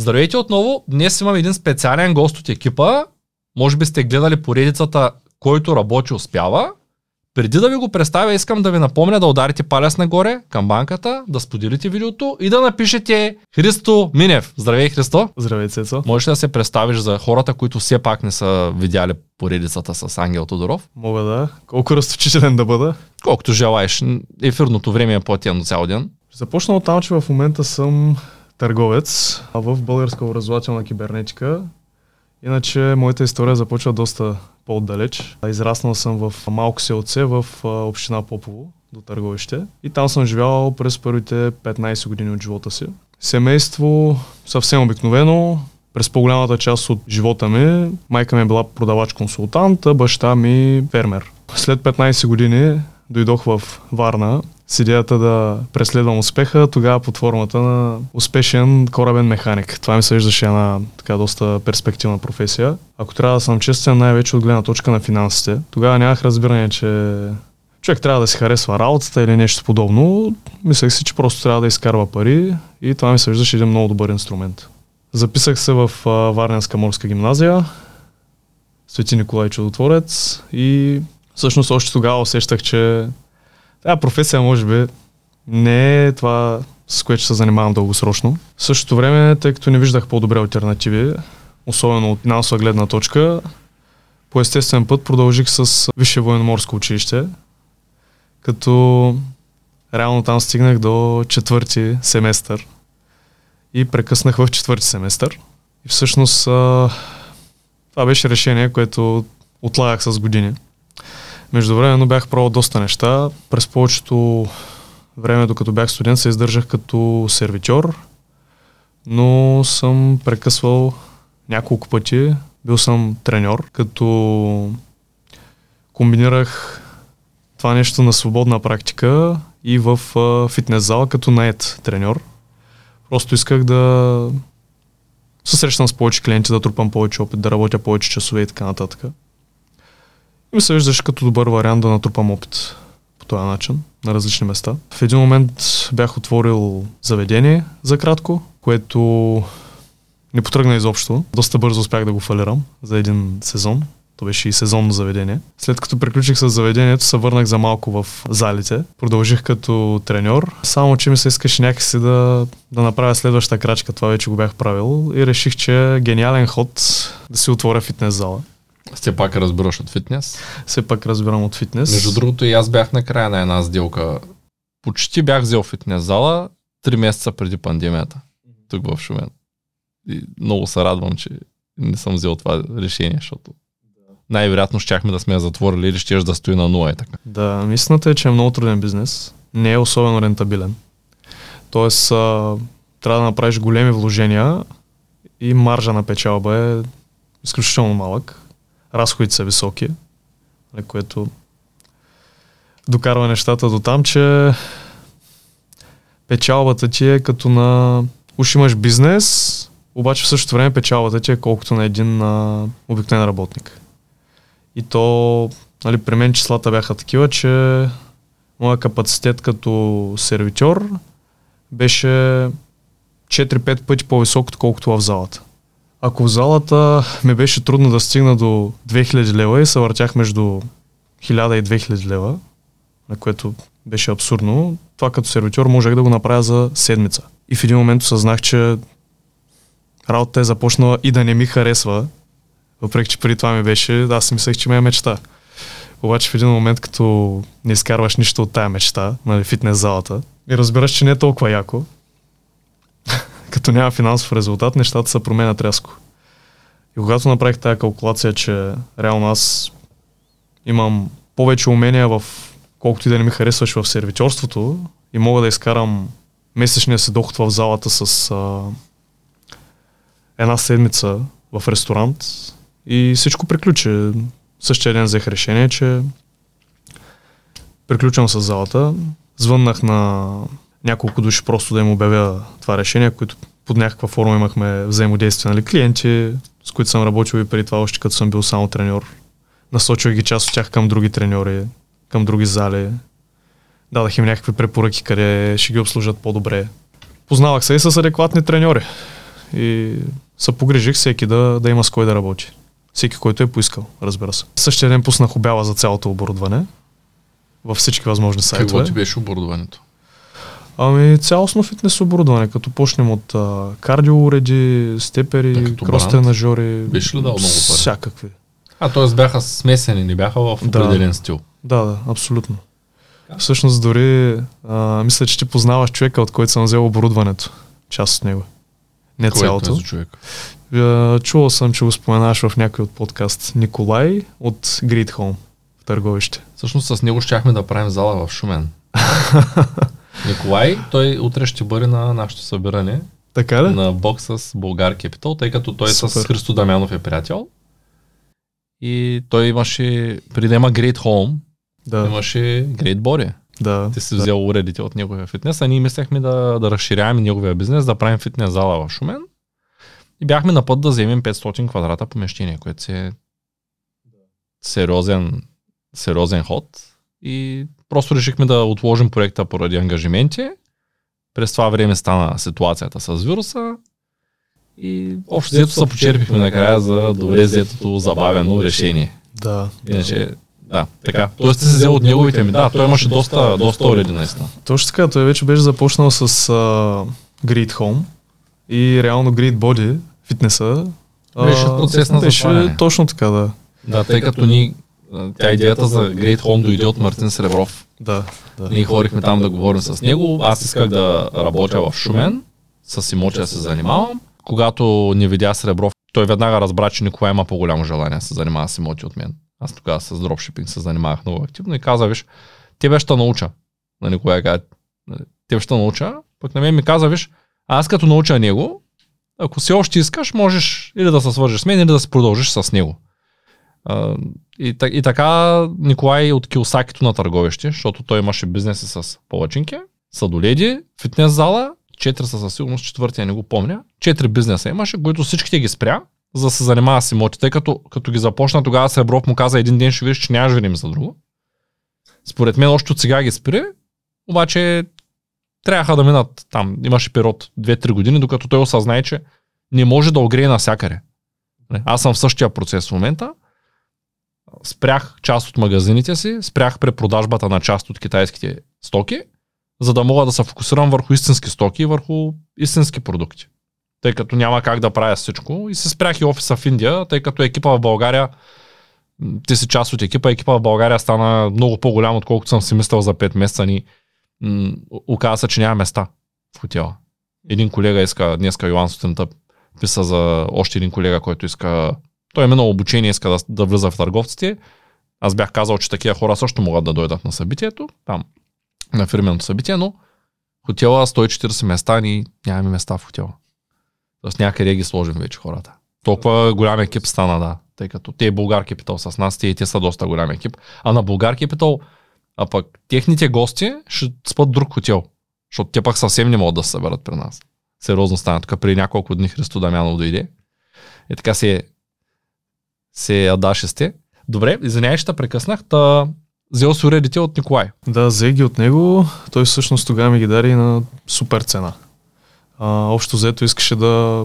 Здравейте отново. Днес имам един специален гост от екипа. Може би сте гледали поредицата Който работи успява. Преди да ви го представя, искам да ви напомня да ударите палец нагоре към банката, да споделите видеото и да напишете Христо Минев. Здравей, Христо! Здравей, Цецо! Можеш ли да се представиш за хората, които все пак не са видяли поредицата с Ангел Тодоров? Мога да. Колко разточителен да бъда? Колкото желаеш. Ефирното време е платено цял ден. Започна от там, че в момента съм търговец в българска образователна кибернетика. Иначе моята история започва доста по-отдалеч. Израснал съм в малко селце в община Попово до търговище и там съм живял през първите 15 години от живота си. Семейство съвсем обикновено, през по-голямата част от живота ми майка ми е била продавач-консултант, а баща ми фермер. След 15 години дойдох в Варна с идеята да преследвам успеха, тогава под формата на успешен корабен механик. Това ми се една така доста перспективна професия. Ако трябва да съм честен, най-вече от гледна точка на финансите. Тогава нямах разбиране, че човек трябва да си харесва работата или нещо подобно. Мислех си, че просто трябва да изкарва пари и това ми се един много добър инструмент. Записах се в Варненска морска гимназия, Свети Николай Чудотворец и всъщност още тогава усещах, че тази професия може би не е това, с което се занимавам дългосрочно. В същото време, тъй като не виждах по-добре альтернативи, особено от финансова гледна точка, по естествен път продължих с Висше военноморско училище, като реално там стигнах до четвърти семестър и прекъснах в четвърти семестър. И всъщност това беше решение, което отлагах с години. Междувременно бях пробвал доста неща. През повечето време, докато бях студент, се издържах като сервитьор, но съм прекъсвал няколко пъти. Бил съм треньор, като комбинирах това нещо на свободна практика и в фитнес зала като наед треньор. Просто исках да се срещам с повече клиенти, да трупам повече опит, да работя повече часове и така нататък. И се виждаш като добър вариант да натрупам опит по този начин на различни места. В един момент бях отворил заведение за кратко, което не потръгна изобщо. Доста бързо успях да го фалирам за един сезон. То беше и сезонно заведение. След като приключих с заведението, се върнах за малко в залите. Продължих като треньор, само че ми се искаше някакси да, да направя следващата крачка. Това вече го бях правил и реших, че е гениален ход да си отворя фитнес зала. Все пак разбираш от фитнес? Все пак разбирам от фитнес. Между другото и аз бях на края на една сделка. Почти бях взел фитнес зала три месеца преди пандемията. Тук в Шумен. И много се радвам, че не съм взел това решение, защото най-вероятно щяхме да сме я затворили или ще да стои на нула и така. Да, истината е, че е много труден бизнес. Не е особено рентабилен. Тоест, а, трябва да направиш големи вложения и маржа на печалба е изключително малък разходите са високи, нали, което докарва нещата до там, че печалбата ти е като на... Уж имаш бизнес, обаче в същото време печалбата ти е колкото на един а, обикновен работник. И то, нали, при мен числата бяха такива, че моя капацитет като сервитьор беше 4-5 пъти по-висок, отколкото в залата. Ако в залата ми беше трудно да стигна до 2000 лева и се въртях между 1000 и 2000 лева, на което беше абсурдно, това като сервитьор можех да го направя за седмица. И в един момент осъзнах, че работата е започнала и да не ми харесва, въпреки че преди това ми беше, аз мислех, че ме е мечта. Обаче в един момент, като не изкарваш нищо от тая мечта, нали, фитнес залата, и разбираш, че не е толкова яко, като няма финансов резултат, нещата се променят рязко. И когато направих тази калкулация, че реално аз имам повече умения в колкото и да не ми харесваш в сервитьорството и мога да изкарам месечния си доход в залата с а, една седмица в ресторант и всичко приключи. Същия ден взех решение, че приключвам с залата. Звъннах на няколко души просто да им обявя това решение, които под някаква форма имахме взаимодействие, нали, клиенти, с които съм работил и преди това, още като съм бил само треньор. Насочил ги част от тях към други треньори, към други зали. Дадах им някакви препоръки, къде ще ги обслужат по-добре. Познавах се и с адекватни треньори. и се погрижих всеки да, да има с кой да работи. Всеки, който е поискал, разбира се. Същия ден пуснах обява за цялото оборудване във всички възможни сайтове. Какво ти беше оборудването? Ами цялостно фитнес оборудване, като почнем от а, кардио уреди, степери, крос тренажери. Беше ли дал много пари? Всякакви. А, т.е. бяха смесени, не бяха в определен да. стил. Да, да, абсолютно. Всъщност дори а, мисля, че ти познаваш човека, от който съм взел оборудването. Част от него. Не Кой цялото. Е човек? Чувал съм, че го споменаш в някой от подкаст. Николай от Great Home в Търговище. Всъщност с него щяхме да правим зала в Шумен. Николай, той утре ще бъде на нашето събиране. Така ли? На бокс с Българ Capital, тъй като той Супер. с Христо Дамянов е приятел. И той имаше, преди да има Great Home, да. имаше Great Body. Да. Ти си да. взел уредите от неговия фитнес, а ние мислехме да, да разширяваме неговия бизнес, да правим фитнес зала в Шумен. И бяхме на път да вземем 500 квадрата помещение, което си е сериозен, сериозен ход. И просто решихме да отложим проекта поради ангажименти. През това време стана ситуацията с вируса и общо взето се почерпихме накрая за добре взетото забавено решение. Да. Иначе, да, така. Тоест ти се взел от неговите ми. Да, той имаше доста, доста уреди наистина. Точно така, той вече беше започнал с uh, Great Home и реално Great Body, фитнеса. Беше процес на Беше точно така, да. Да, тъй като ни тя идеята за Great Home дойде от Мартин Сребров. Да, да. Ние ходихме там да говорим с него. Аз исках да работя в Шумен, с имоти да се занимавам. Когато не видя Сребров, той веднага разбра, че никога има по-голямо желание да се занимава с имоти от мен. Аз тогава с дропшипинг се занимавах много активно и каза, виж, тебе ще науча. На Николай каза, тебе ще науча. Пък на мен ми каза, виж, аз като науча него, ако си още искаш, можеш или да се свържеш с мен, или да се продължиш с него. И, и така Николай от Килсакито на търговище, защото той имаше бизнеси с палачинки, садоледи, фитнес зала, четири са със сигурност, четвъртия не го помня. Четири бизнеса имаше, които всичките ги спря, за да се занимава с имоти. Тъй като, като ги започна, тогава Сребров му каза един ден ще видиш, че нямаш време за друго. Според мен още от сега ги спри, обаче трябваха да минат там. Имаше период 2-3 години, докато той осъзнае, че не може да огрее навсякъде. Аз съм в същия процес в момента спрях част от магазините си, спрях препродажбата на част от китайските стоки, за да мога да се фокусирам върху истински стоки и върху истински продукти. Тъй като няма как да правя всичко. И се спрях и офиса в Индия, тъй като екипа в България, ти си част от екипа, екипа в България стана много по-голям, отколкото съм си мислил за 5 месеца ни. оказа се, че няма места в хотела. Един колега иска, днеска Йоан сутринта писа за още един колега, който иска той е минал обучение, иска да, да влиза в търговците. Аз бях казал, че такива хора също могат да дойдат на събитието, там, на фирменото събитие, но хотела 140 места, ни нямаме места в хотела. Тоест някъде ги сложим вече хората. Толкова голям екип стана, да. Тъй като те е Българ Капитал с нас, те, те са доста голям екип. А на Българ Капитал, а пък техните гости ще спят друг хотел. Защото те пък съвсем не могат да се съберат при нас. Сериозно стана. Тук при няколко дни Христо Дамянов дойде. И така се се ядаше сте. Добре, извинявай, ще прекъснах. Та, взел си уредите от Николай. Да, взе ги от него. Той всъщност тогава ми ги дари на супер цена. А, общо взето искаше да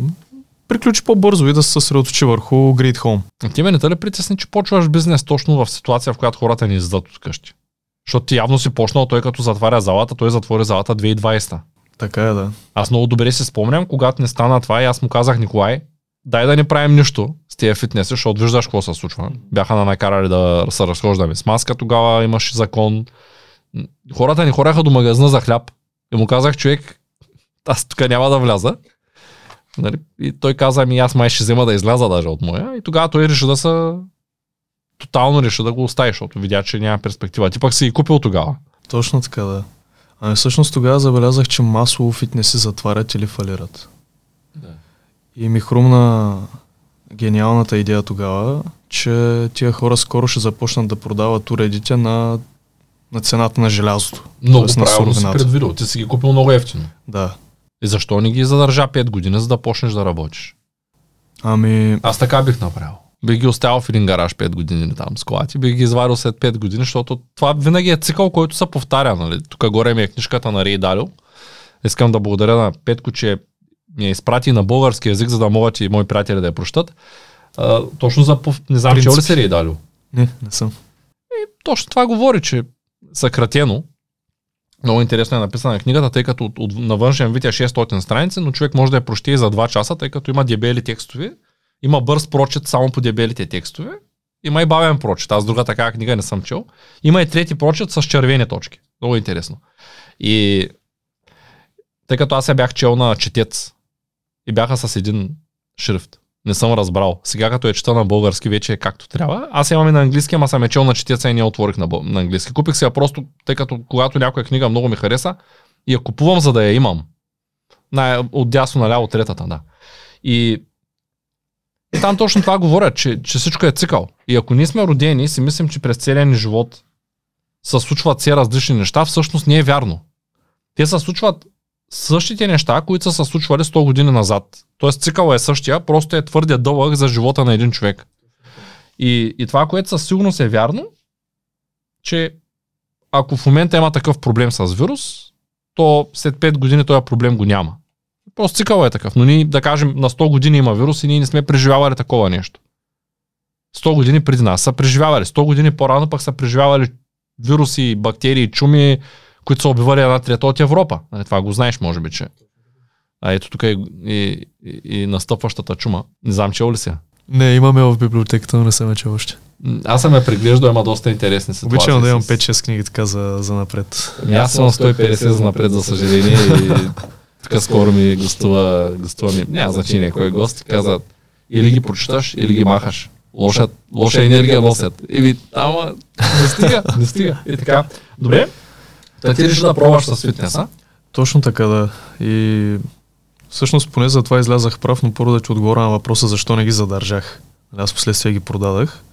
приключи по-бързо и да се съсредоточи върху Great Home. А ти ме не те ли притесни, че почваш бизнес точно в ситуация, в която хората ни издадат от къщи? Защото ти явно си почнал, той като затваря залата, той затвори залата 2020. Така е, да. Аз много добре си спомням, когато не стана това и аз му казах, Николай, дай да не правим нищо с тия фитнеси, защото виждаш какво се случва. Бяха на накарали да се разхождаме с маска, тогава имаше закон. Хората ни хореха до магазина за хляб. И му казах, човек, аз тук няма да вляза. Нали? И той каза ми, аз май ще взема да изляза даже от моя. И тогава той реши да се тотално реши да го остави, защото видя, че няма перспектива. Ти пък си и купил тогава. Точно така, да. Ами всъщност тогава забелязах, че масово фитнеси затварят или фалират. Да. И ми хрумна гениалната идея тогава, че тия хора скоро ще започнат да продават уредите на, на цената на желязото. Много правилно си предвидил. Ти си ги купил много ефтино. Да. И защо не ги задържа 5 години, за да почнеш да работиш? Ами... Аз така бих направил. Бих ги оставил в един гараж 5 години там с колати, бих ги извадил след 5 години, защото това винаги е цикъл, който се повтаря. Нали? Тук горе ми е книжката на Рей Далио. Искам да благодаря на Петко, че ми я изпрати на български язик, за да могат и мои приятели да я прощат. А, точно за, не знам, чел ли се Рейдалио? Не, не съм. Точно това говори, че съкратено, много интересно е написана книгата, тъй като от, от, на външен вид е 600 страници, но човек може да я прочете и за 2 часа, тъй като има дебели текстове, има бърз прочет само по дебелите текстове, има и бавен прочет. Аз друга такава книга не съм чел. Има и трети прочет с червени точки. Много интересно. И тъй като аз я бях чел на четец и бяха с един шрифт. Не съм разбрал. Сега като я чета на български вече е както трябва. Аз имам и на английски, ама съм я чел на четеца и не отворих на, на английски. Купих я просто, тъй като когато някоя книга много ми хареса, и я купувам, за да я имам. На, от дясно наляво третата, да. И, и там точно това говорят, че, че всичко е цикъл. И ако ние сме родени си мислим, че през целия ни живот се случват все различни неща, всъщност не е вярно. Те се случват същите неща, които са се случвали 100 години назад. Тоест цикъл е същия, просто е твърде дълъг за живота на един човек. И, и това, което със сигурност е вярно, че ако в момента има такъв проблем с вирус, то след 5 години този проблем го няма. Просто цикъл е такъв. Но ние, да кажем, на 100 години има вирус и ние не сме преживявали такова нещо. 100 години преди нас са преживявали. 100 години по-рано пък са преживявали вируси, бактерии, чуми, които са убивали една трета от Европа. Нали, това го знаеш, може би, че. А ето тук е и, и, и настъпващата чума. Не знам, чел ли си? я? Не, имаме в библиотеката, но не съм чел още. Аз съм я преглеждал, има доста интересни ситуации. Обичам да имам с- 5-6 книги така за, за напред. Ами Аз съм на 150 за напред, за съжаление. И тук скоро ми гостува, гостува ми, няма значение кой е гост, каза, или ги прочиташ, или ги махаш. Лоша, лоша енергия носят. И ви, ама, не стига, не стига. И така. Добре. Та ти реши да пробваш с фитнеса. Точно така, да. И всъщност поне за това излязах прав, но първо да ти отговоря на въпроса защо не ги задържах. Аз последствие ги продадах.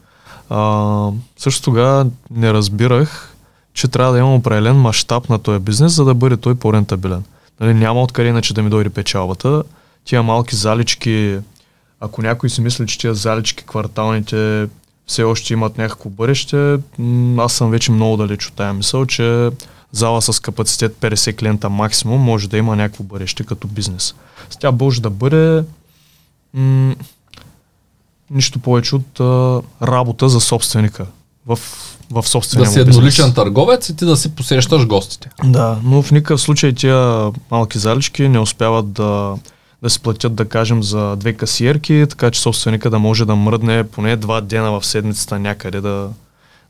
А, също тогава не разбирах, че трябва да има определен мащаб на този бизнес, за да бъде той по-рентабилен. Нали, няма откъде иначе да ми дойде печалбата. Тия малки залички, ако някой си мисли, че тия залички кварталните все още имат някакво бъдеще, аз съм вече много далеч от тая мисъл, че зала с капацитет 50 клиента максимум може да има някакво бъдеще като бизнес. С тя може да бъде м- нищо повече от а, работа за собственика в, в Да собствения си му бизнес. едноличен търговец и ти да си посещаш гостите. Да, но в никакъв случай тия малки залички не успяват да, да си платят, да кажем, за две касиерки, така че собственика да може да мръдне поне два дена в седмицата някъде да,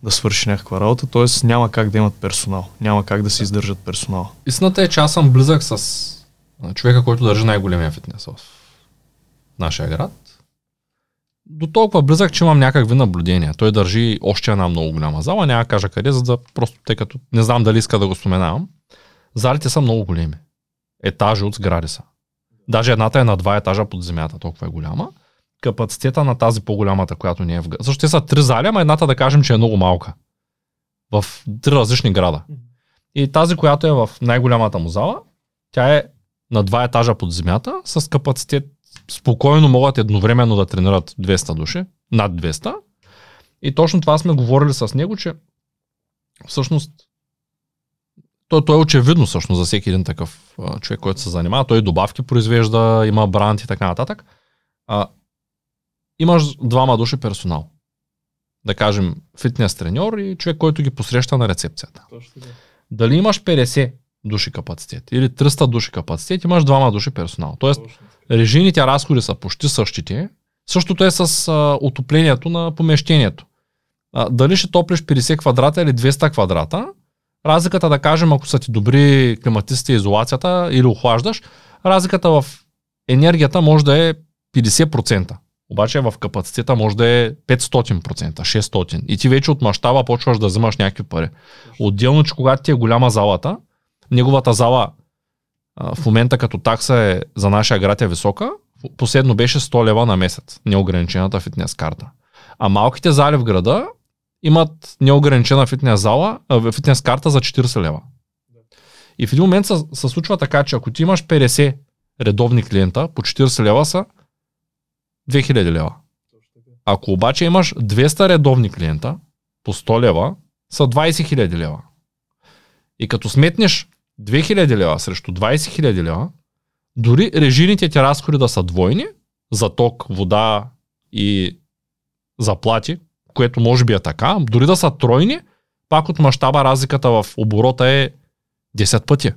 да свърши някаква работа. Тоест няма как да имат персонал. Няма как да си издържат персонал. Истината е, че аз съм близък с човека, който държи най-големия фитнес в нашия град. До толкова близък, че имам някакви наблюдения. Той държи още една много голяма зала, няма да кажа къде, за да просто, тъй като не знам дали иска да го споменавам. Залите са много големи. Етажи от сгради са. Даже едната е на два етажа под земята, толкова е голяма. Капацитета на тази по-голямата, която не е в. Също те са три зали, ама едната да кажем, че е много малка. В три различни града. И тази, която е в най-голямата му зала, тя е на два етажа под земята, с капацитет спокойно могат едновременно да тренират 200 души, над 200. И точно това сме говорили с него, че всъщност то, то е очевидно всъщност за всеки един такъв а, човек, който се занимава. Той добавки произвежда, има бранд и така нататък. А, имаш двама души персонал. Да кажем, фитнес треньор и човек, който ги посреща на рецепцията. Дали имаш 50 души капацитет или 300 души капацитет, имаш двама души персонал. Тоест, режийните разходи са почти същите. Същото е с а, отоплението на помещението. А, дали ще топлиш 50 квадрата или 200 квадрата, разликата да кажем, ако са ти добри климатиците и изолацията или охлаждаш, разликата в енергията може да е 50%. Обаче в капацитета може да е 500%, 600%. И ти вече от мащаба почваш да взимаш някакви пари. Отделно, че когато ти е голяма залата, неговата зала в момента като такса е за нашия град е висока, последно беше 100 лева на месец, неограничената фитнес карта. А малките зали в града имат неограничена фитнес зала, фитнес карта за 40 лева. И в един момент се, се случва така, че ако ти имаш 50 редовни клиента, по 40 лева са 2000 лева. Ако обаче имаш 200 редовни клиента, по 100 лева, са 20 000 лева. И като сметнеш 2000 лева срещу 20 000 лева, дори режийните ти разходи да са двойни, за ток, вода и заплати, което може би е така, дори да са тройни, пак от мащаба разликата в оборота е 10 пъти.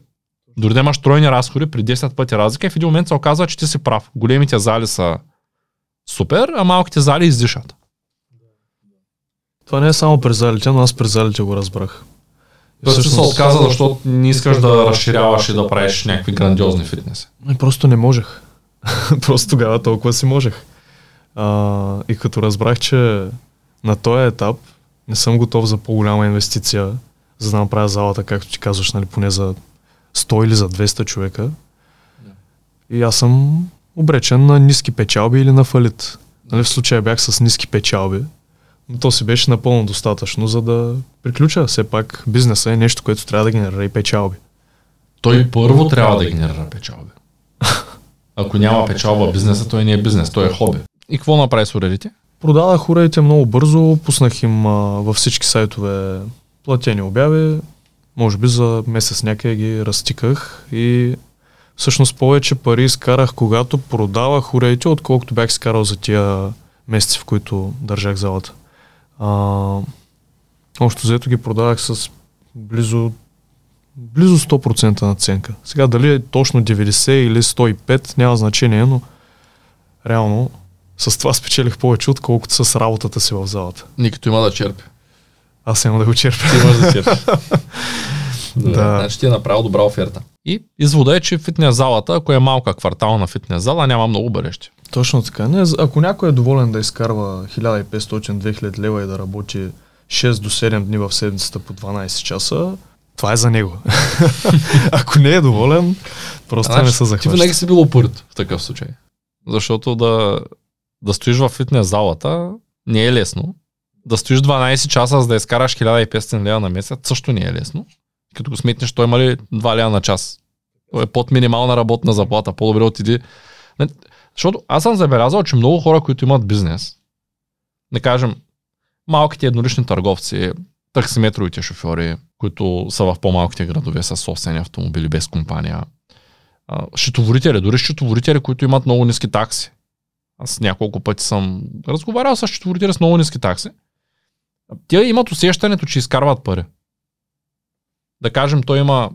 Дори да имаш тройни разходи при 10 пъти разлика в един момент се оказва, че ти си прав. Големите зали са супер, а малките зали издишат. Това не е само през залите, но аз през залите го разбрах. Тоест ти се отказа, защото не искаш да разширяваш и да правиш някакви грандиозни фитнеси. Не, просто не можех. просто тогава толкова си можех. А, и като разбрах, че на този етап не съм готов за по-голяма инвестиция, за да направя залата, както ти казваш, нали, поне за 100 или за 200 човека. И аз съм обречен на ниски печалби или на фалит. Нали, в случая бях с ниски печалби, но то си беше напълно достатъчно, за да приключа. Все пак бизнеса е нещо, което трябва да генерира и печалби. Той първо трябва да генерира печалби. Ако няма печалба бизнеса, той не е бизнес, той е хоби. И какво направи с уредите? Продадах уредите много бързо, пуснах им а, във всички сайтове платени обяви, може би за месец някъде ги разтиках и всъщност повече пари изкарах, когато продавах уредите, отколкото бях изкарал за тия месеци, в които държах залата. А, общо взето ги продавах с близо близо 100% наценка. Сега дали е точно 90 или 105, няма значение, но реално с това спечелих повече, отколкото с работата си в залата. Никато има да черпи. Аз няма да го черпя. Ти имаш да черпиш. Да. Значи ти е направил добра оферта. И извода е, че фитнес залата, ако е малка квартална фитнес зала, няма много бъдещи. Точно така. Не, ако някой е доволен да изкарва 1500-2000 лева и да работи 6 до 7 дни в седмицата по 12 часа, това е за него. ако не е доволен, просто Значи, не се Ти захваща. винаги си бил упорит в такъв случай. Защото да, да стоиш в фитнес залата не е лесно. Да стоиш 12 часа, за да изкараш 1500 лева на месец, също не е лесно. Като го сметнеш, той има ли 2 лева на час? Той е под минимална работна заплата. По-добре отиди. Защото аз съм забелязал, че много хора, които имат бизнес, да кажем, малките еднолични търговци, таксиметровите шофьори, които са в по-малките градове с собствени автомобили без компания, счетоводители, дори счетоводители, които имат много ниски такси. Аз няколко пъти съм разговарял с счетоводители с много ниски такси. Те имат усещането, че изкарват пари. Да кажем, той има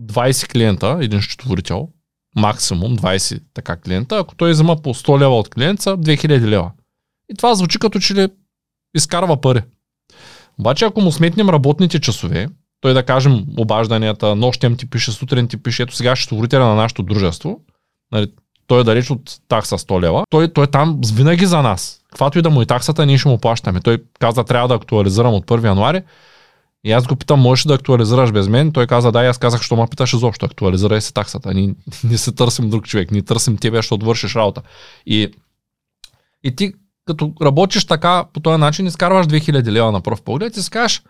20 клиента, един счетоводител, максимум 20 така клиента, ако той взема по 100 лева от клиента, 2000 лева. И това звучи като че ли изкарва пари. Обаче ако му сметнем работните часове, той да кажем обажданията, нощем ти пише, сутрин ти пише, ето сега счетоводителя на нашето дружество, нали, той е далеч от такса 100 лева, той, той е там винаги за нас. Каквато и да му е таксата, ние ще му плащаме. Той каза, трябва да актуализирам от 1 януари. И аз го питам, можеш да актуализираш без мен? Той каза, да, и аз казах, що ме питаш изобщо, актуализирай си таксата. Ние не се търсим друг човек, ние търсим тебе, защото вършиш работа. И, и ти, като работиш така, по този начин, изкарваш 2000 лева на пръв поглед и си кажеш,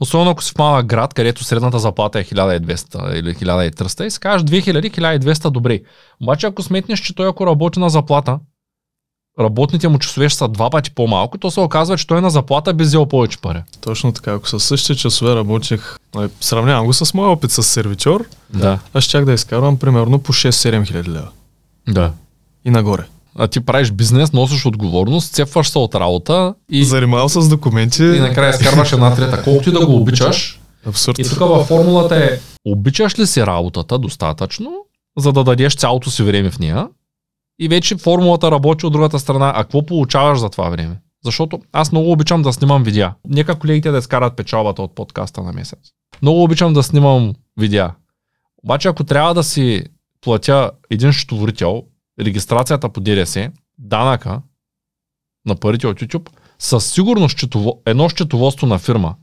Особено ако си в малък град, където средната заплата е 1200 или 1300 и си кажеш 2000-1200 добре. Обаче ако сметнеш, че той ако работи на заплата, работните му часове ще са два пъти по-малко, то се оказва, че той е на заплата би взел повече пари. Точно така. Ако със същите часове работех, нали, сравнявам го с моя опит с сервичор, Да. аз щях да изкарвам примерно по 6-7 хиляди лева. Да. И нагоре. А ти правиш бизнес, носиш отговорност, цепваш се от работа и, Занимавал с документи. и накрая изкарваш една трета. Колкото и да го обичаш, Абсурд. И тук във формулата е, обичаш ли си работата достатъчно, за да дадеш цялото си време в нея? И вече формулата работи от другата страна. А какво получаваш за това време? Защото аз много обичам да снимам видеа. Нека колегите да изкарат печалбата от подкаста на месец. Много обичам да снимам видеа. Обаче ако трябва да си платя един счетоводител, регистрацията по ДДС, данъка на парите от YouTube, със сигурност счетово, едно счетоводство на фирма,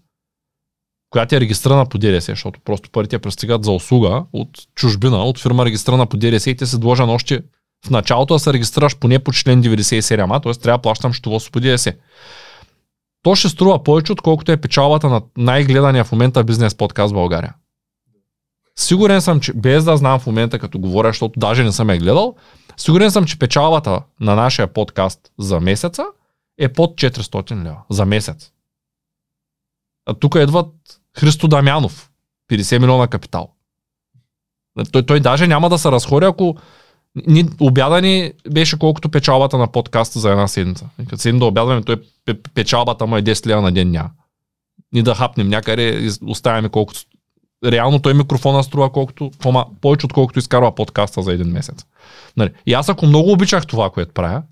която е регистрирана по ДДС, защото просто парите пристигат за услуга от чужбина, от фирма регистрирана по ДДС и те се длъжен още в началото да се регистрираш поне по член 97а, т.е. трябва да плащам счетоводство по ДДС. То ще струва повече, отколкото е печалбата на най-гледания в момента бизнес подкаст в България. Сигурен съм, че без да знам в момента, като говоря, защото даже не съм я гледал, сигурен съм, че печалбата на нашия подкаст за месеца е под 400 лева. За месец. А тук идват Христо Дамянов, 50 милиона капитал. Той, той даже няма да се разходи, ако ни, обяда ни беше колкото печалбата на подкаста за една седмица. Като седим да обядваме, той печалбата му е 10 лева на ден няма. Ни да хапнем някъде оставяме колкото... Реално той микрофона струва колкото, пома, повече отколкото изкарва подкаста за един месец. Нали? И аз ако много обичах това, което правя,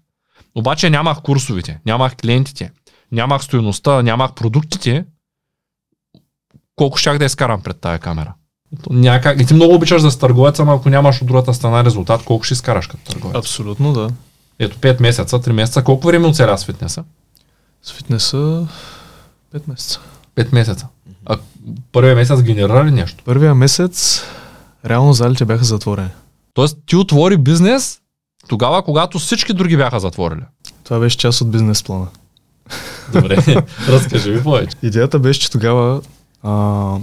обаче нямах курсовите, нямах клиентите, нямах стоеността, нямах продуктите, колко щях да изкарам пред тая камера. Някак... И ти много обичаш да си търговец, ама ако нямаш от другата страна резултат, колко ще изкараш като търговец? Абсолютно, да. Ето 5 месеца, 3 месеца. Колко време оцеля с фитнеса? С фитнеса 5 месеца. 5 месеца. А първия месец генерира ли нещо? Първия месец реално залите бяха затворени. Тоест ти отвори бизнес тогава, когато всички други бяха затворили. Това беше част от бизнес плана. Добре, разкажи ми повече. Идеята беше, че тогава а,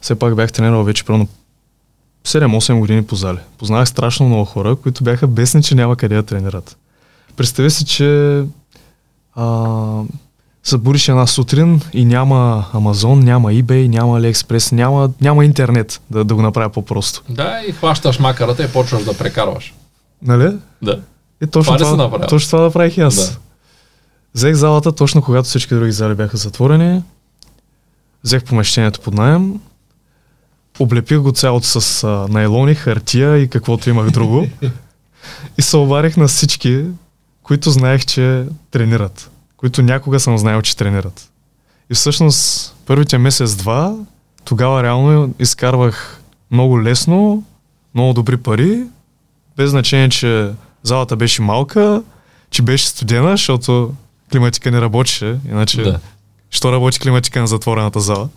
все пак бях тренирал вече примерно 7-8 години по зали. Познах страшно много хора, които бяха бесни, че няма къде да тренират. Представи си, че а, събудиш една сутрин и няма Амазон, няма eBay, няма AliExpress, няма, няма интернет, да, да го направя по-просто. Да, и хващаш макарата и почваш да прекарваш. Нали? Да. И точно Това това, направил? точно това направих и аз. Да. Взех залата точно когато всички други зали бяха затворени. Взех помещението под найем. Облепих го цялото с а, найлони, хартия и каквото имах друго. и се обарих на всички, които знаех, че тренират. Които някога съм знаел, че тренират. И всъщност първите месец-два, тогава реално изкарвах много лесно, много добри пари, без значение, че залата беше малка, че беше студена, защото климатика не работеше, иначе Да. що работи климатика на затворената зала.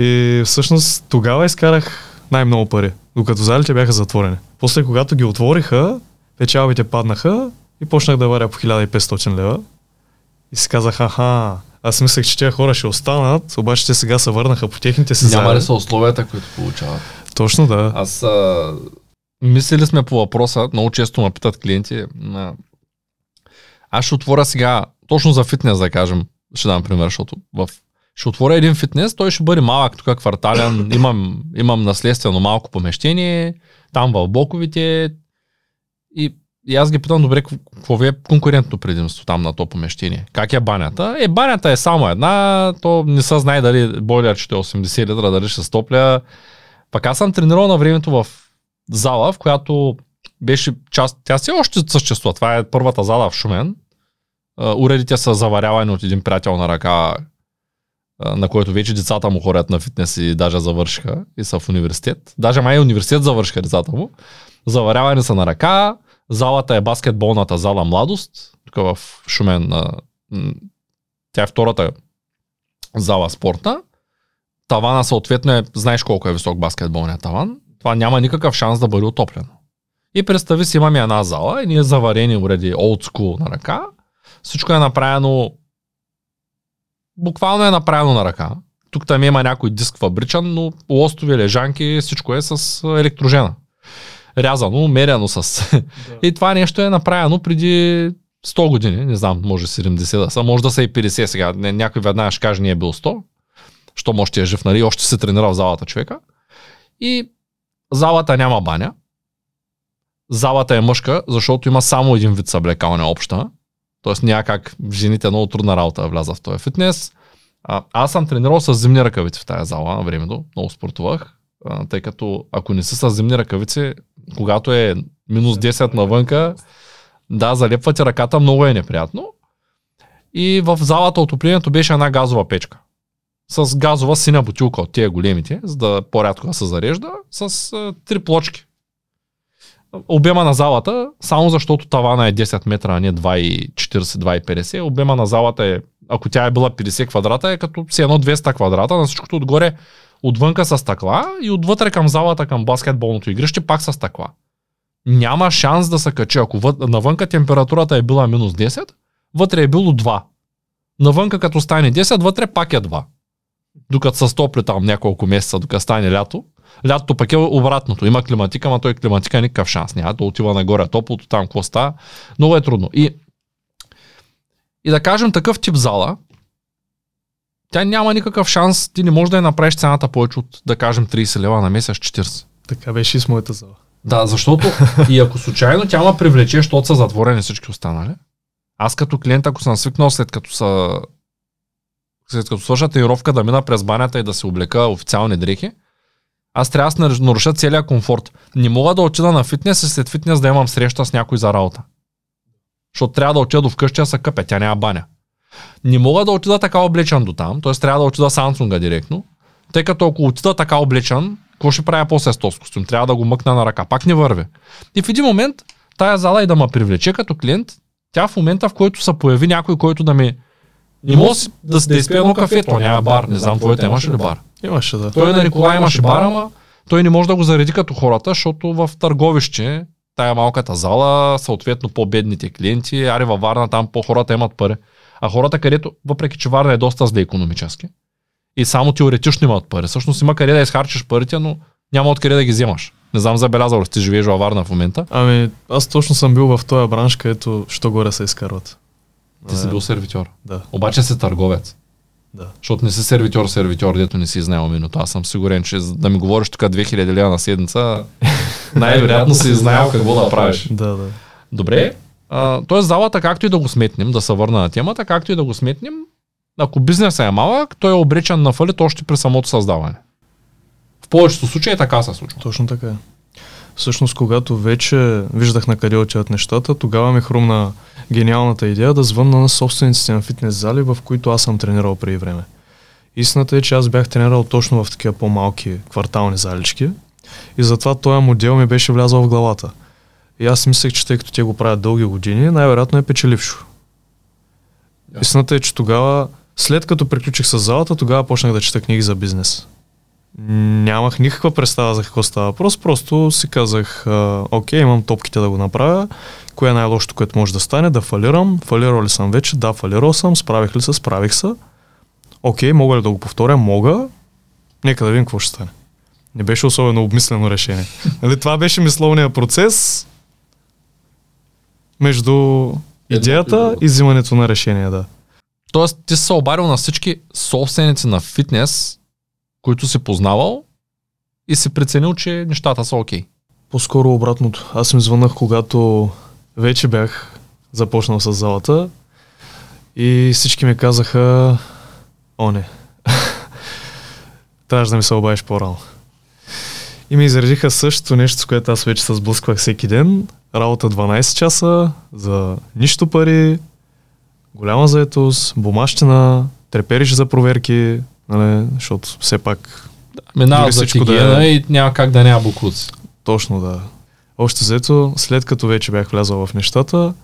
И всъщност тогава изкарах най-много пари, докато залите бяха затворени. После, когато ги отвориха, печалбите паднаха и почнах да варя по 1500 лева. И си казах, аха, аз мислех, че тези хора ще останат, обаче те сега се върнаха по техните си Няма ли са условията, които получават? Точно да. Аз а, мислили сме по въпроса, много често ме питат клиенти. А, аз ще отворя сега, точно за фитнес да кажем, ще дам пример, защото в ще отворя един фитнес, той ще бъде малък, тук квартален, имам, имам наследствено малко помещение, там в блоковите и, и аз ги питам, добре, какво- ви е конкурентно предимство там на то помещение? Как е банята? Е, банята е само една, то не се знае дали бойлерчето е 80 литра, дали ще стопля. Пък аз съм тренирал на времето в зала, в която беше част, тя все още съществува. Това е първата зала в Шумен. А, Уредите са заварявани от един приятел на ръка, на който вече децата му ходят на фитнес и даже завършиха и са в университет. Даже май университет завършиха децата му. Заварявани са на ръка. Залата е баскетболната зала Младост, тук в Шумен. Тя е втората зала спортна. Тавана съответно е, знаеш колко е висок баскетболният таван. Това няма никакъв шанс да бъде отоплено. И представи си, имаме една зала и ние заварени уреди school на ръка. Всичко е направено буквално е направено на ръка. Тук там има някой диск фабричен, но лостови лежанки, всичко е с електрожена. Рязано, мерено с... И това нещо е направено преди 100 години, не знам, може 70 да са, може да са и 50 сега. Някой веднага ще каже, не е бил 100, що може ще е жив, нали, още се тренира в залата човека. И залата няма баня. Залата е мъжка, защото има само един вид съблекалня обща. Тоест няма как жените много трудна работа да вляза в този фитнес. А, аз съм тренирал с зимни ръкавици в тази зала на времето. Много спортувах. А, тъй като ако не са с зимни ръкавици, когато е минус 10 навънка, да, залепва ти ръката, много е неприятно. И в залата отоплението беше една газова печка. С газова синя бутилка от тия големите, за да по-рядко да се зарежда, с а, три плочки. Обема на залата, само защото тавана е 10 метра, а не 2,40-2,50, обема на залата е, ако тя е била 50 квадрата, е като си едно 200 квадрата, на всичкото отгоре отвънка с стъкла и отвътре към залата, към баскетболното игрище, пак с стъкла. Няма шанс да се качи. Ако въд... навънка температурата е била минус 10, вътре е било 2. Навънка като стане 10, вътре пак е 2. Докато се стопли там няколко месеца, докато стане лято. Лятото пък е обратното. Има климатика, ама той климатика никакъв шанс няма. Да отива нагоре топлото, там какво става. Много е трудно. И, и да кажем такъв тип зала, тя няма никакъв шанс, ти не можеш да я направиш цената повече от, да кажем, 30 лева на месец, 40. Така беше и с моята зала. Да, защото и ако случайно тя ме привлече, защото са затворени всички останали, аз като клиент, ако съм свикнал след като са след като свърша тренировка да мина през банята и да се облека официални дрехи, аз трябва да наруша целият комфорт. Не мога да отида на фитнес и след фитнес да имам среща с някой за работа. Защото трябва да отида до вкъщи се къпя, тя няма баня. Не мога да отида така облечен до там, т.е. трябва да отида Samsung директно, тъй като ако отида така облечен, какво ще правя после с този костюм? Трябва да го мъкна на ръка. Пак не върви. И в един момент тая зала и да ме привлече като клиент, тя в момента, в който се появи някой, който да ми не мога да, да изпия едно кафе, то няма бар. Не знам, твоята имаше ли бар? Имаше, да. Той на Николай имаше бар, ама той не може да го зареди като хората, защото в търговище, тая малката зала, съответно по-бедните клиенти, ари във Варна, там по-хората имат пари. А хората, където, въпреки че Варна е доста зле економически, и само теоретично имат пари. Всъщност има къде да изхарчиш парите, но няма откъде да ги вземаш. Не знам забелязал ли ти живееш във Варна в момента. Ами, аз точно съм бил в този бранш, където що горе се изкарват. Ти си бил сервитьор. Да. Обаче си търговец. Да. Защото не си сервитьор, сервитьор, дето не си знаел минуто. Аз съм сигурен, че да ми говориш тук 2000 лева на седмица, най-вероятно си знаел какво да правиш. Да, да. Добре. А, тоест залата, както и да го сметнем, да се върна на темата, както и да го сметнем, ако бизнесът е малък, той е обречен на фалит още при самото създаване. В повечето случаи така се случва. Точно така е. Всъщност, когато вече виждах на къде отиват нещата, тогава ми хрумна гениалната идея да звънна на собствениците на фитнес зали, в които аз съм тренирал преди време. Истината е, че аз бях тренирал точно в такива по-малки квартални залички и затова този модел ми беше влязъл в главата. И аз мислех, че тъй като те го правят дълги години, най-вероятно е печелившо. Да. Истината е, че тогава, след като приключих с залата, тогава почнах да чета книги за бизнес. Нямах никаква представа за какво става въпрос, просто си казах, а, окей, имам топките да го направя, кое е най-лошото, което може да стане, да фалирам, фалирал ли съм вече, да, фалирал съм, справих ли се, справих се, окей, мога ли да го повторя, мога, нека да видим какво ще стане. Не беше особено обмислено решение. Нали, това беше мисловният процес между идеята и взимането на решение, да. Тоест, ти си се обадил на всички собственици на фитнес, които си познавал и си преценил, че нещата са окей. По-скоро обратното. Аз им звънах, когато вече бях започнал с залата и всички ми казаха, о не, трябваше да ми се обадиш по-рано. И ми изредиха същото нещо, с което аз вече се сблъсквах всеки ден. Работа 12 часа, за нищо пари, голяма заетост, бумащина, трепериш за проверки, нали, защото все пак Минава Дори за всичко да хигиена е- и няма как да няма букуци. Точно да. Още взето, след като вече бях влязъл в нещата,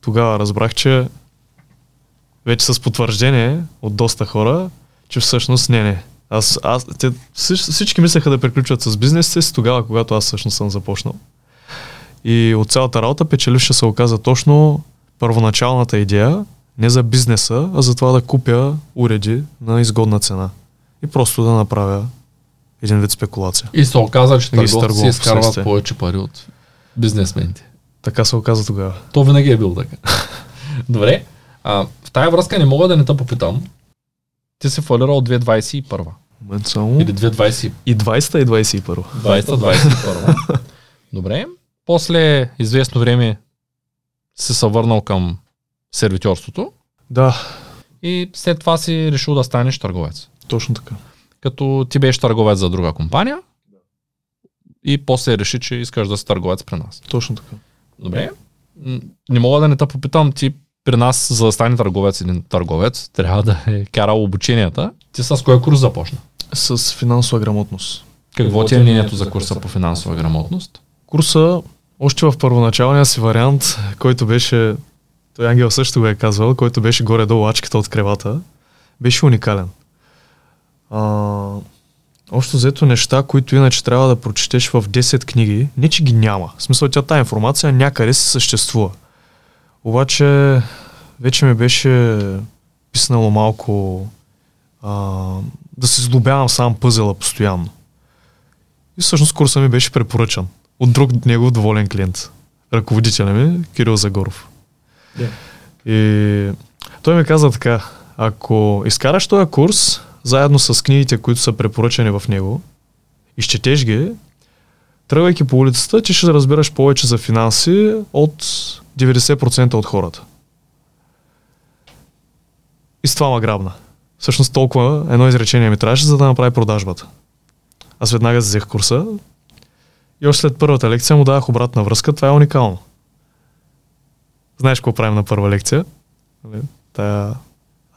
тогава разбрах, че вече с потвърждение от доста хора, че всъщност не, не. Аз, аз, те, всич- всички мислеха да приключат с бизнесите си тогава, когато аз всъщност съм започнал. И от цялата работа печеливша се оказа точно първоначалната идея, не за бизнеса, а за това да купя уреди на изгодна цена. И просто да направя един вид спекулация. И се оказа, че търговци си изкарват повече пари от бизнесмените. Така се оказа тогава. То винаги е било така. Добре. А, в тая връзка не мога да не те попитам. Ти си фалирал 2021 Момент само. или 2020 И 20-та и 21. 2021. Добре. После известно време си се върнал към сервитьорството Да, и след това си решил да станеш търговец. точно така. Като ти беше търговец за друга компания и после реши, че искаш да си търговец при нас. Точно така. Добре. Не мога да не те попитам, ти при нас, за да стане търговец един търговец, трябва да е карал обученията. Ти с кой курс започна? С финансова грамотност. Какво ти е мнението за курса по финансова грамотност? Курса, още в първоначалния си вариант, който беше, той Ангел също го е казвал, който беше горе-долу ачката от кревата, беше уникален. А, общо взето неща, които иначе трябва да прочетеш в 10 книги, не че ги няма. В смисъл, тя тази информация някъде си съществува. Обаче, вече ми беше писнало малко а, да се здобявам сам пъзела постоянно. И всъщност курса ми беше препоръчан от друг негов доволен клиент. Ръководителя ми, Кирил Загоров. Yeah. И той ми каза така, ако изкараш този курс, заедно с книгите, които са препоръчани в него, изчетеш ги, тръгвайки по улицата, ти ще разбираш повече за финанси от 90% от хората. И с това ма грабна. Всъщност толкова едно изречение ми трябваше, за да направи продажбата. Аз веднага взех курса и още след първата лекция му давах обратна връзка. Това е уникално. Знаеш какво правим на първа лекция? Нали? Тая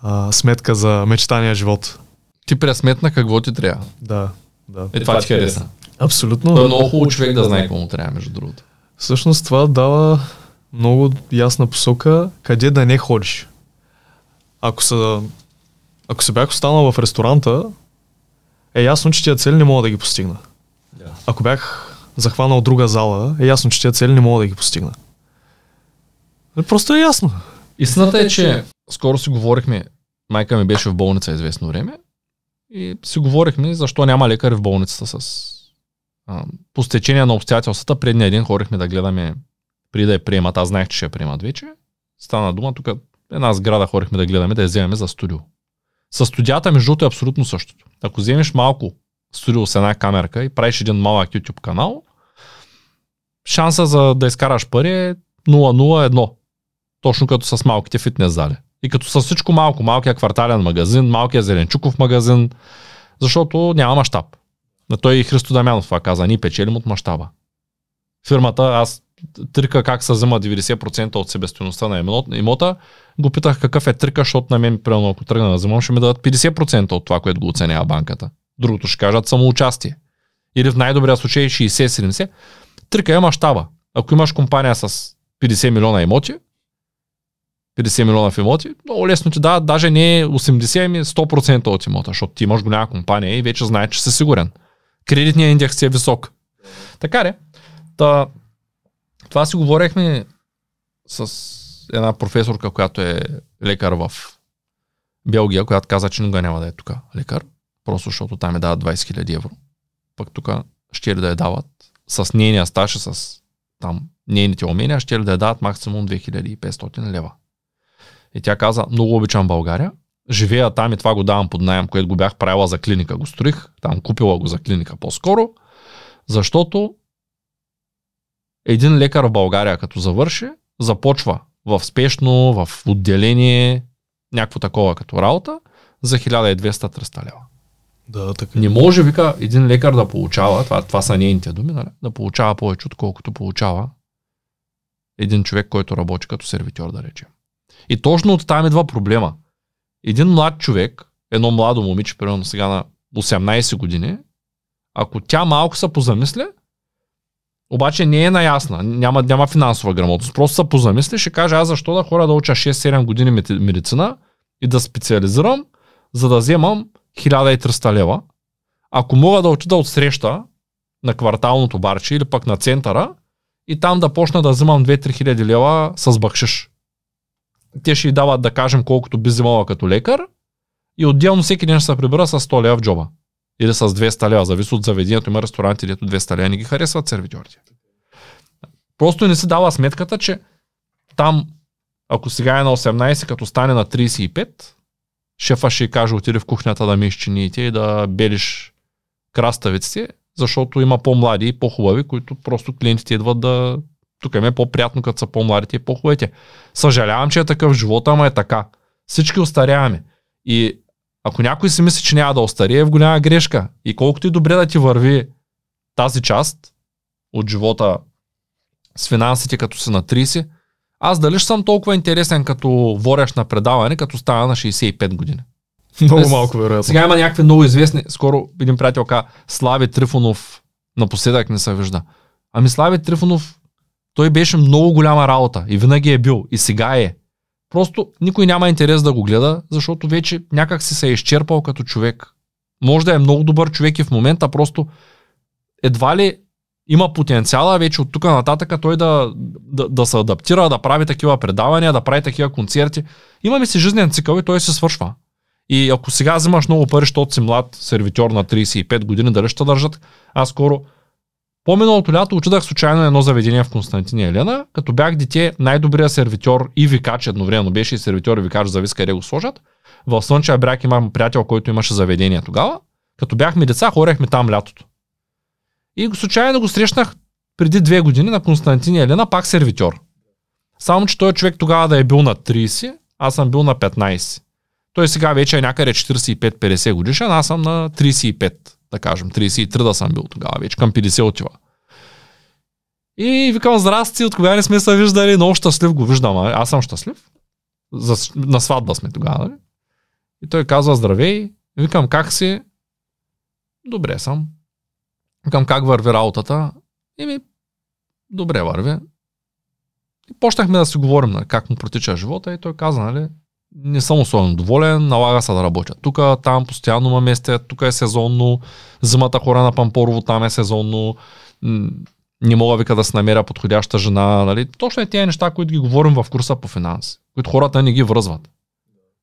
а, сметка за мечтания живот. Ти пресметна какво ти трябва. Да, да. Е, това ти хареса. Абсолютно. Той е много хубаво човек да знае какво му трябва, между другото. Всъщност това дава много ясна посока къде да не ходиш. Ако са ако се бях останал в ресторанта, е ясно, че тия цели не мога да ги постигна. Yeah. Ако бях захванал друга зала, е ясно, че тия цели не мога да ги постигна. Е, просто е ясно. Истината е, че скоро си говорихме, майка ми беше в болница известно време и си говорихме защо няма лекар в болницата с а, по стечение на обстоятелствата. Предния ден ходихме да гледаме преди да я приемат. Аз знаех, че ще я приемат вече. Стана дума, тук една сграда ходихме да гледаме, да я вземем за студио. С студията, между другото, е абсолютно същото. Ако вземеш малко студио с една камерка и правиш един малък YouTube канал, шанса за да изкараш пари е 0-0-1. Точно като с малките фитнес зали. И като с всичко малко, малкият квартален магазин, малкият зеленчуков магазин, защото няма мащаб. На той и Христо Дамянов това каза, ние печелим от мащаба. Фирмата, аз трика как се взема 90% от себестоеността на имота, го питах какъв е трика, защото на мен, примерно, ако тръгна да вземам, ще ми дадат 50% от това, което го оценява банката. Другото ще кажат самоучастие. Или в най-добрия случай 60-70. Трика е мащаба. Ако имаш компания с 50 милиона имоти, 50 милиона в имоти, много лесно ти дават, даже не 80, ами 100% от имота, защото ти имаш голяма компания и вече знаеш, че си сигурен. Кредитният индекс е висок. Така ли? Та, това си говорихме с една професорка, която е лекар в Белгия, която каза, че никога няма да е тук лекар, просто защото там е дават 20 000 евро. Пък тук ще ли да я дават с нейния стаж, с там нейните умения, ще ли да я дават максимум 2500 лева. И тя каза, много обичам България, живея там и това го давам под найем, което го бях правила за клиника, го строих, там купила го за клиника по-скоро, защото един лекар в България, като завърши, започва в спешно, в отделение, някакво такова като работа, за 1200-300 лева. Да, така. Не може, вика, един лекар да получава, това, това са нейните думи, нали? да получава повече, отколкото получава един човек, който работи като сервитьор, да речем. И точно от там идва проблема. Един млад човек, едно младо момиче, примерно сега на 18 години, ако тя малко се позамисля, обаче не е наясна, няма, няма финансова грамотност. Просто се позамисли, ще каже аз защо да хора да уча 6-7 години медицина и да специализирам, за да вземам 1300 лева. Ако мога да отида от среща на кварталното барче или пък на центъра и там да почна да вземам 2-3 хиляди лева с бакшиш. Те ще й дават да кажем колкото би вземала като лекар и отделно всеки ден ще се прибера с 100 лева в джоба. Или с 200 лева, зависи от заведението. Има ресторанти, дето 200 лева не ги харесват сервитьорите. Просто не си дава сметката, че там, ако сега е на 18, като стане на 35, шефа ще каже, отиде в кухнята да миеш чиниите и да белиш краставиците, защото има по-млади и по-хубави, които просто клиентите идват да... Тук е по-приятно, като са по-младите и по-хубавите. Съжалявам, че е такъв живот, ама е така. Всички остаряваме. И ако някой си мисли, че няма да остарие, е в голяма грешка. И колкото и добре да ти върви тази част от живота с финансите, като си на 30, аз дали ще съм толкова интересен като ворящ на предаване, като стана на 65 години. Много малко, вероятно. Сега има някакви много известни, скоро един приятел каза, Слави Трифонов напоследък не се вижда. Ами Слави Трифонов, той беше много голяма работа и винаги е бил и сега е. Просто никой няма интерес да го гледа, защото вече някак си се е изчерпал като човек. Може да е много добър човек и в момента, просто едва ли има потенциала вече от тук нататък той да, да, да се адаптира, да прави такива предавания, да прави такива концерти. Имаме си жизнен цикъл и той се свършва. И ако сега взимаш много пари, защото си млад сервитьор на 35 години, дали ще държат? Аз скоро по-миналото лято отидах случайно едно заведение в Константин Елена. Като бях дете, най-добрият сервитьор и викач едновременно беше и сервитьор и викач, зависи къде го сложат. В Слънчев бряг имам приятел, който имаше заведение тогава. Като бяхме деца, хорехме там лятото. И случайно го срещнах преди две години на Константин и Елена, пак сервитьор. Само, че той човек тогава да е бил на 30, аз съм бил на 15. Той сега вече е някъде 45-50 годишен, аз съм на 35, да кажем, 33 да съм бил тогава, вече към 50 отива. И викам, здрасти, от кога не сме се виждали, много щастлив го виждам, а? аз съм щастлив. За, на сватба сме тогава, нали? И той казва, здравей, викам, как си? Добре съм. Викам, как върви работата? И ми, добре върви. И почнахме да си говорим нали, как му протича живота и той каза, нали, не съм особено доволен, налага се да работя. Тук, там постоянно ма местят, тук е сезонно, зимата хора на Пампорово, там е сезонно, не мога вика да се намеря подходяща жена. Нали? Точно е тези неща, които ги говорим в курса по финанси, които хората не ги връзват.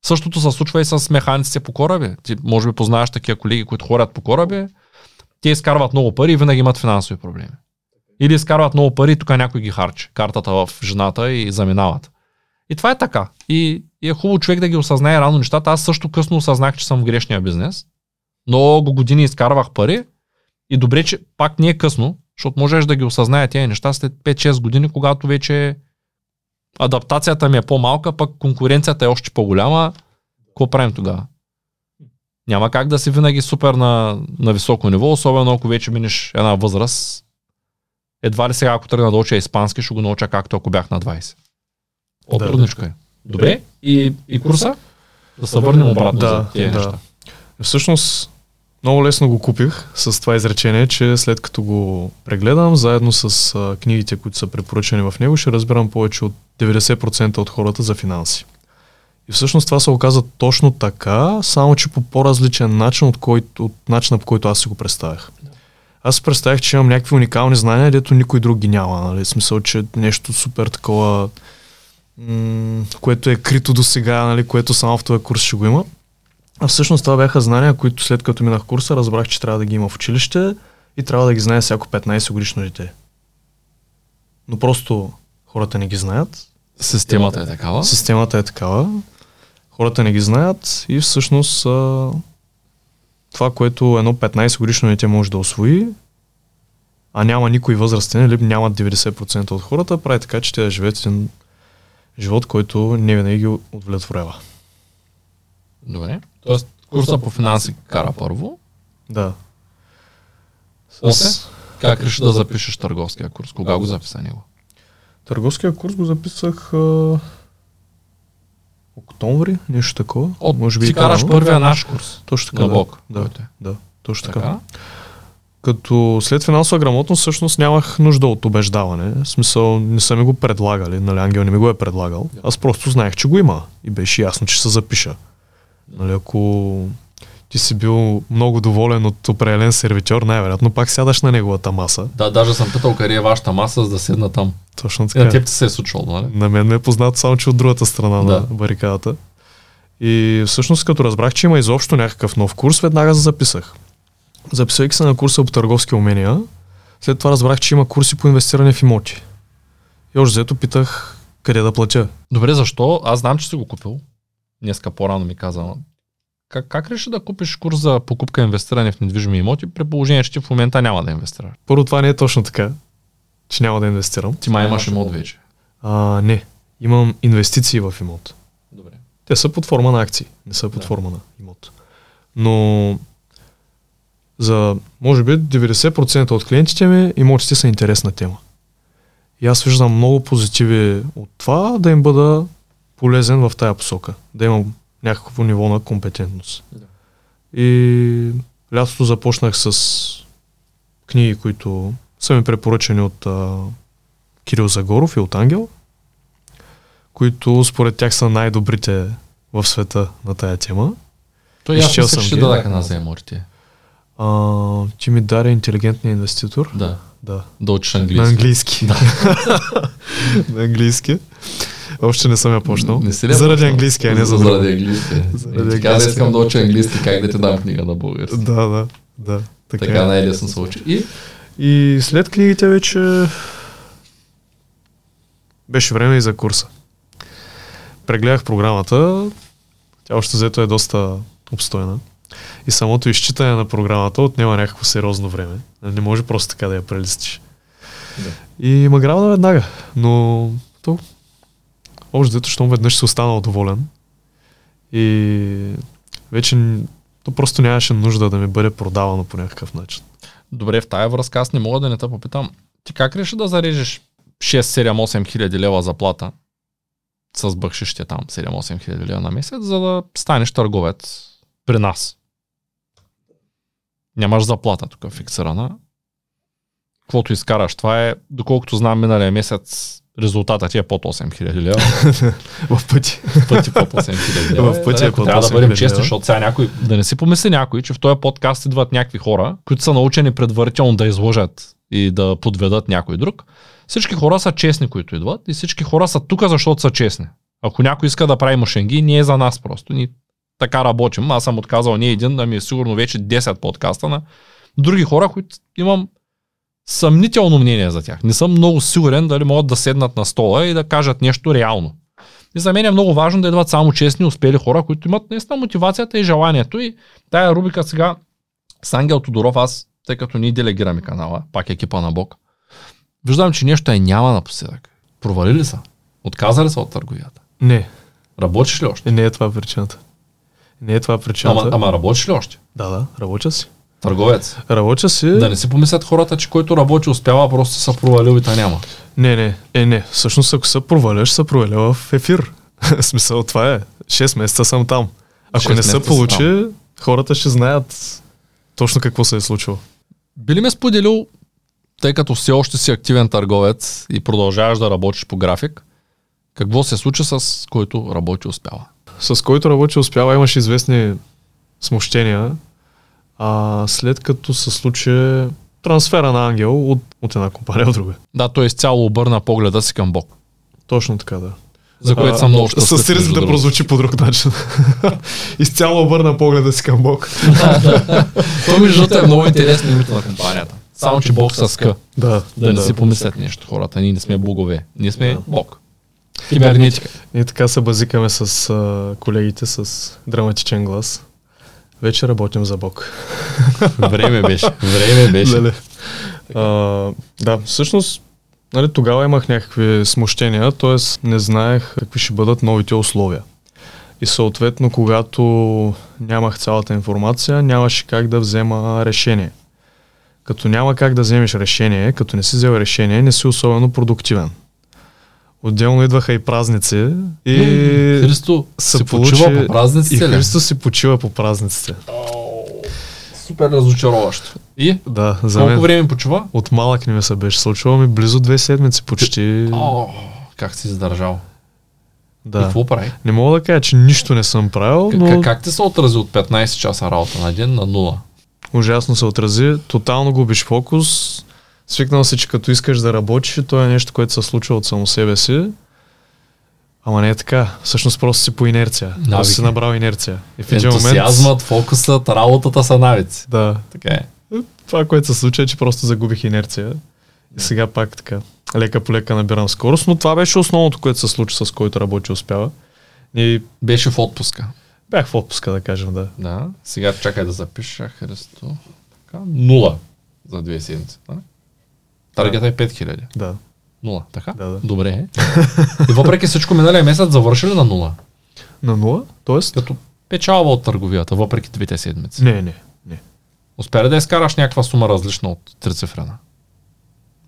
Същото се случва и с механиците по кораби. Ти може би познаваш такива колеги, които ходят по кораби, те изкарват много пари и винаги имат финансови проблеми. Или изкарват много пари и тук някой ги харчи. Картата в жената и заминават. И това е така. И, и е хубаво човек да ги осъзнае рано нещата. Аз също късно осъзнах, че съм в грешния бизнес. Много години изкарвах пари и добре, че пак не е късно, защото можеш да ги осъзнае тези неща след 5-6 години, когато вече адаптацията ми е по-малка, пък конкуренцията е още по-голяма. Какво правим тогава? Няма как да си винаги супер на, на високо ниво, особено ако вече минеш една възраст. Едва ли сега, ако тръгна да уча испански, ще го науча както ако бях на 20. От да, трудничка е. Добре. И, и курса? Да се върнем обратно да, за тези да. неща. Всъщност, много лесно го купих с това изречение, че след като го прегледам, заедно с а, книгите, които са препоръчани в него, ще разбирам повече от 90% от хората за финанси. И всъщност това се оказа точно така, само че по по-различен начин от, който, от начина по който аз си го представях. Аз си представях, че имам някакви уникални знания, дето никой друг ги няма. Нали? Смисъл, че нещо супер такова, м- което е крито до сега, нали? което само в този курс ще го има. А всъщност това бяха знания, които след като минах курса, разбрах, че трябва да ги има в училище и трябва да ги знае всяко 15 годишно дете. Но просто хората не ги знаят. Системата е такава. Системата е такава. Хората не ги знаят и всъщност а, това, което едно 15 годишно дете може да освои, а няма никой възрастен или нямат 90% от хората, прави така, че те да живеят един живот, който не винаги ги удовлетворява. Добре. Тоест, курса по финанси кара първо. Да. После, как реши да запишеш търговския курс? Кога го записа него? Търговския курс го записах а, октомври, нещо такова. От, Може би ти и караш първия наш курс. Точно така. на да. блок. Да, е. да, точно така. Така. Като след финансова грамотност всъщност нямах нужда от убеждаване. В смисъл не са ми го предлагали, нали, Ангел не ми го е предлагал. Аз просто знаех, че го има и беше ясно, че се запиша. Нали, ако ти си бил много доволен от определен сервитьор, най-вероятно пак сядаш на неговата маса. Да, даже съм питал къде е вашата маса, за да седна там. Точно И така. на теб ти се е случвало, нали? На мен ме е познато само, че от другата страна Да. на барикадата. И всъщност, като разбрах, че има изобщо някакъв нов курс, веднага се записах. Записвайки се на курса по търговски умения, след това разбрах, че има курси по инвестиране в имоти. И още взето питах къде да платя. Добре, защо? Аз знам, че си го купил. Днеска по-рано ми каза. Как, как реши да купиш курс за покупка и инвестиране в недвижими имоти, при положение, че ти в момента няма да инвестираш? Първо, това не е точно така, че няма да инвестирам. Ти май имаш имот вече. А, не, имам инвестиции в имот. Добре. Те са под форма на акции, не са под Да. форма на имот. Но за, може би, 90% от клиентите ми имотите са интересна тема. И аз виждам много позитиви от това да им бъда полезен в тая посока. Да имам някакво ниво на компетентност. Да. И лятото започнах с книги, които са ми препоръчени от а, Кирил Загоров и от Ангел, които според тях са най-добрите в света на тая тема. Той че ще ги. дадах една за имотите. А, ти ми даде интелигентния инвеститор. Да. Да. Да учиш английски. На английски. на английски. Още не съм я почнал. Не си ли Заради английски, а не за Заради английски. Заради Е, Така да искам да уча английски, как да ти дам книга на български. Да, да, да. Така, Така е. най-лесно се учи. И И след книгите вече беше време и за курса. Прегледах програмата. Тя още взето е доста обстойна. И самото изчитане на програмата отнема някакво сериозно време. Не може просто така да я прелистиш. Да. И ма грабна веднага. Но то, общо дето, щом веднъж се останал доволен. И вече то просто нямаше нужда да ми бъде продавано по някакъв начин. Добре, в тая връзка аз не мога да не те попитам. Ти как реши да зарежеш 6-7-8 хиляди лева заплата с бъкшище там 7-8 хиляди лева на месец, за да станеш търговец при нас? Нямаш заплата тук фиксирана. Каквото изкараш, това е, доколкото знам миналия месец, резултатът ти е под 8 хиляди лева. В пъти. В пъти под 8 хиляди лева. В пъти е Ако под Трябва да 8 бъдем честни, защото сега някой, да не си помисли някой, че в този подкаст идват някакви хора, които са научени предварително да изложат и да подведат някой друг. Всички хора са честни, които идват и всички хора са тук, защото са честни. Ако някой иска да прави мошенги, не е за нас просто. Ни така работим. Аз съм отказал не един, ами сигурно вече 10 подкаста на други хора, които имам съмнително мнение за тях. Не съм много сигурен дали могат да седнат на стола и да кажат нещо реално. И за мен е много важно да идват само честни, успели хора, които имат наистина мотивацията и желанието. И тая рубрика сега с Ангел Тодоров, аз, тъй като ние делегираме канала, пак екипа на Бог, виждам, че нещо е няма напоследък. Провалили са. Отказали са от търговията. Не, Работиш ли още? е, не е това причината. Не е това причината. Ама, ама работиш ли още? Да, да, работя си. Търговец. Работя си. Да не си помислят хората, че който работи успява, просто са провалил и та няма. Не, не, е, не. Всъщност, ако се проваляш, се проваля в ефир. Смисъл, това е. 6 месеца съм там. Ако не се получи, хората ще знаят точно какво се е случило. Би ли ме споделил, тъй като все още си активен търговец и продължаваш да работиш по график, какво се случи с който работи успява? С който работи успява, имаше известни смущения. А след като се случи трансфера на Ангел от, от една компания в друга. Да, той изцяло обърна погледа си към Бог. Точно така, да. За което съм много щастлив. С риск да прозвучи по друг начин. Изцяло обърна погледа си към Бог. Той между другото е много интересно името на компанията. Само, че Бог с К. Да, Да не си помислят нещо хората. Ние не сме богове. Ние сме Да. Бог. Кибернетика. И така се базикаме с а, колегите с драматичен глас. Вече работим за Бог. Време беше. Време беше. Леле. А, да, всъщност, нали, тогава имах някакви смущения, т.е. не знаех какви ще бъдат новите условия. И съответно, когато нямах цялата информация, нямаше как да взема решение. Като няма как да вземеш решение, като не си взел решение, не си особено продуктивен. Отделно идваха и празници и Христо се получи- почива по и празниците ли? Христос си почива по празниците. О, Супер разочароващо. И? Да, за Колко мен време почува? от малък не ми се беше случвало, ми близо две седмици почти. О, как си издържал? И Да. какво прави? Не мога да кажа, че нищо не съм правил, Как, но как, как ти се отрази от 15 часа работа на ден на нула? ужасно се отрази. Тотално губиш фокус. Свикнал си, че като искаш да работиш, то е нещо, което се случва от само себе си. Ама не е така. Всъщност просто си по инерция. Просто Навики. си набрал инерция. И в един момент... Фокусът, работата са навици. Да. Така е. Това, което се случва е, че просто загубих инерция. И сега пак така. Лека по лека набирам скорост, но това беше основното, което се случи с който работи успява. И Беше в отпуска. бях в отпуска, да кажем, да. Да. Сега чакай да запиша Христо. Така. Нула за две седмици. Да? Таргета е 5000. Да. Нула, така? Да, да. Добре. И въпреки всичко миналия месец завърши ли на нула? На нула? Тоест? Като печалба от търговията, въпреки двете седмици. Не, не, не. Успя ли да изкараш някаква сума различна от трицифрена?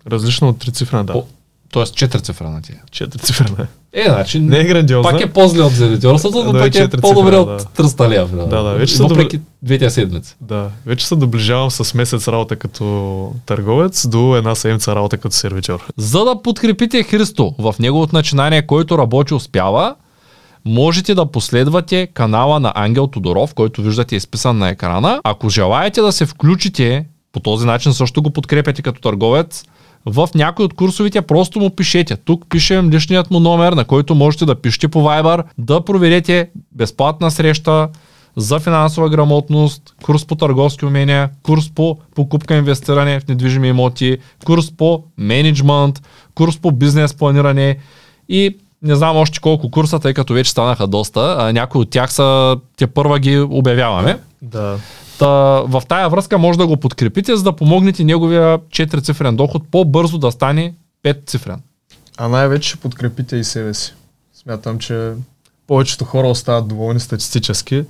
Различно от трицифрена, да. По- Тоест четирицифрена ти е. Четирицифрена. Е, значи Не е грандиозна. пак е по-зле от зеледиорството, но Да, пак е по-добре да. от 300 лева. примерно. Да, да, вече Въпреки двете седмици. Да, вече се доближавам с месец работа като търговец до една седмица работа като сервичор. За да подкрепите Христо в неговото начинание, който работи успява, можете да последвате канала на Ангел Тодоров, който виждате изписан на екрана. Ако желаете да се включите, по този начин също го подкрепяте като търговец, в някой от курсовите просто му пишете. Тук пишем личният му номер, на който можете да пишете по Viber, да проверете безплатна среща за финансова грамотност, курс по търговски умения, курс по покупка инвестиране в недвижими имоти, курс по менеджмент, курс по бизнес планиране и не знам още колко курса, тъй като вече станаха доста. А, някои от тях са, те първа ги обявяваме. Да. Та, в тая връзка може да го подкрепите, за да помогнете неговия 4 цифрен доход по-бързо да стане 5 цифрен. А най-вече ще подкрепите и себе си. Смятам, че повечето хора остават доволни статистически.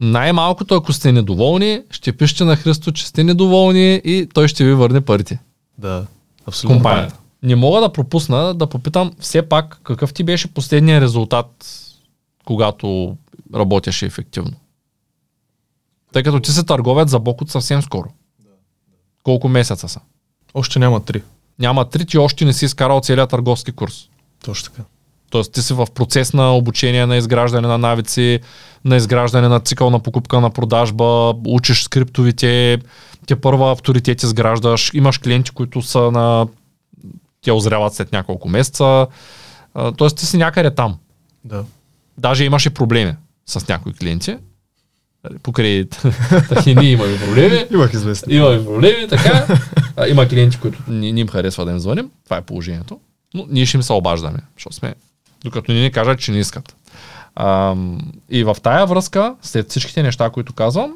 Най-малкото, ако сте недоволни, ще пишете на Христо, че сте недоволни и той ще ви върне парите. Да, абсолютно. Компанията. Не мога да пропусна да попитам все пак какъв ти беше последният резултат, когато работеше ефективно. Тъй като ти си търговец за Бокот съвсем скоро. Колко месеца са? Още няма три. Няма три, ти още не си изкарал целият търговски курс. Точно така. Тоест ти си в процес на обучение, на изграждане на навици, на изграждане на цикъл на покупка, на продажба, учиш скриптовите, те първа авторитет изграждаш, имаш клиенти, които са на... Те озряват след няколко месеца. Тоест ти си някъде там. Да. Даже имаше проблеми с някои клиенти. Покрай и ние имаме проблеми. Имах известни. Имаме проблеми, така. А, има клиенти, които не, не им харесва да им звъним. Това е положението. Но ние ще им се обаждаме, защото сме, докато ни не кажат, че не искат. А, и в тая връзка, след всичките неща, които казвам,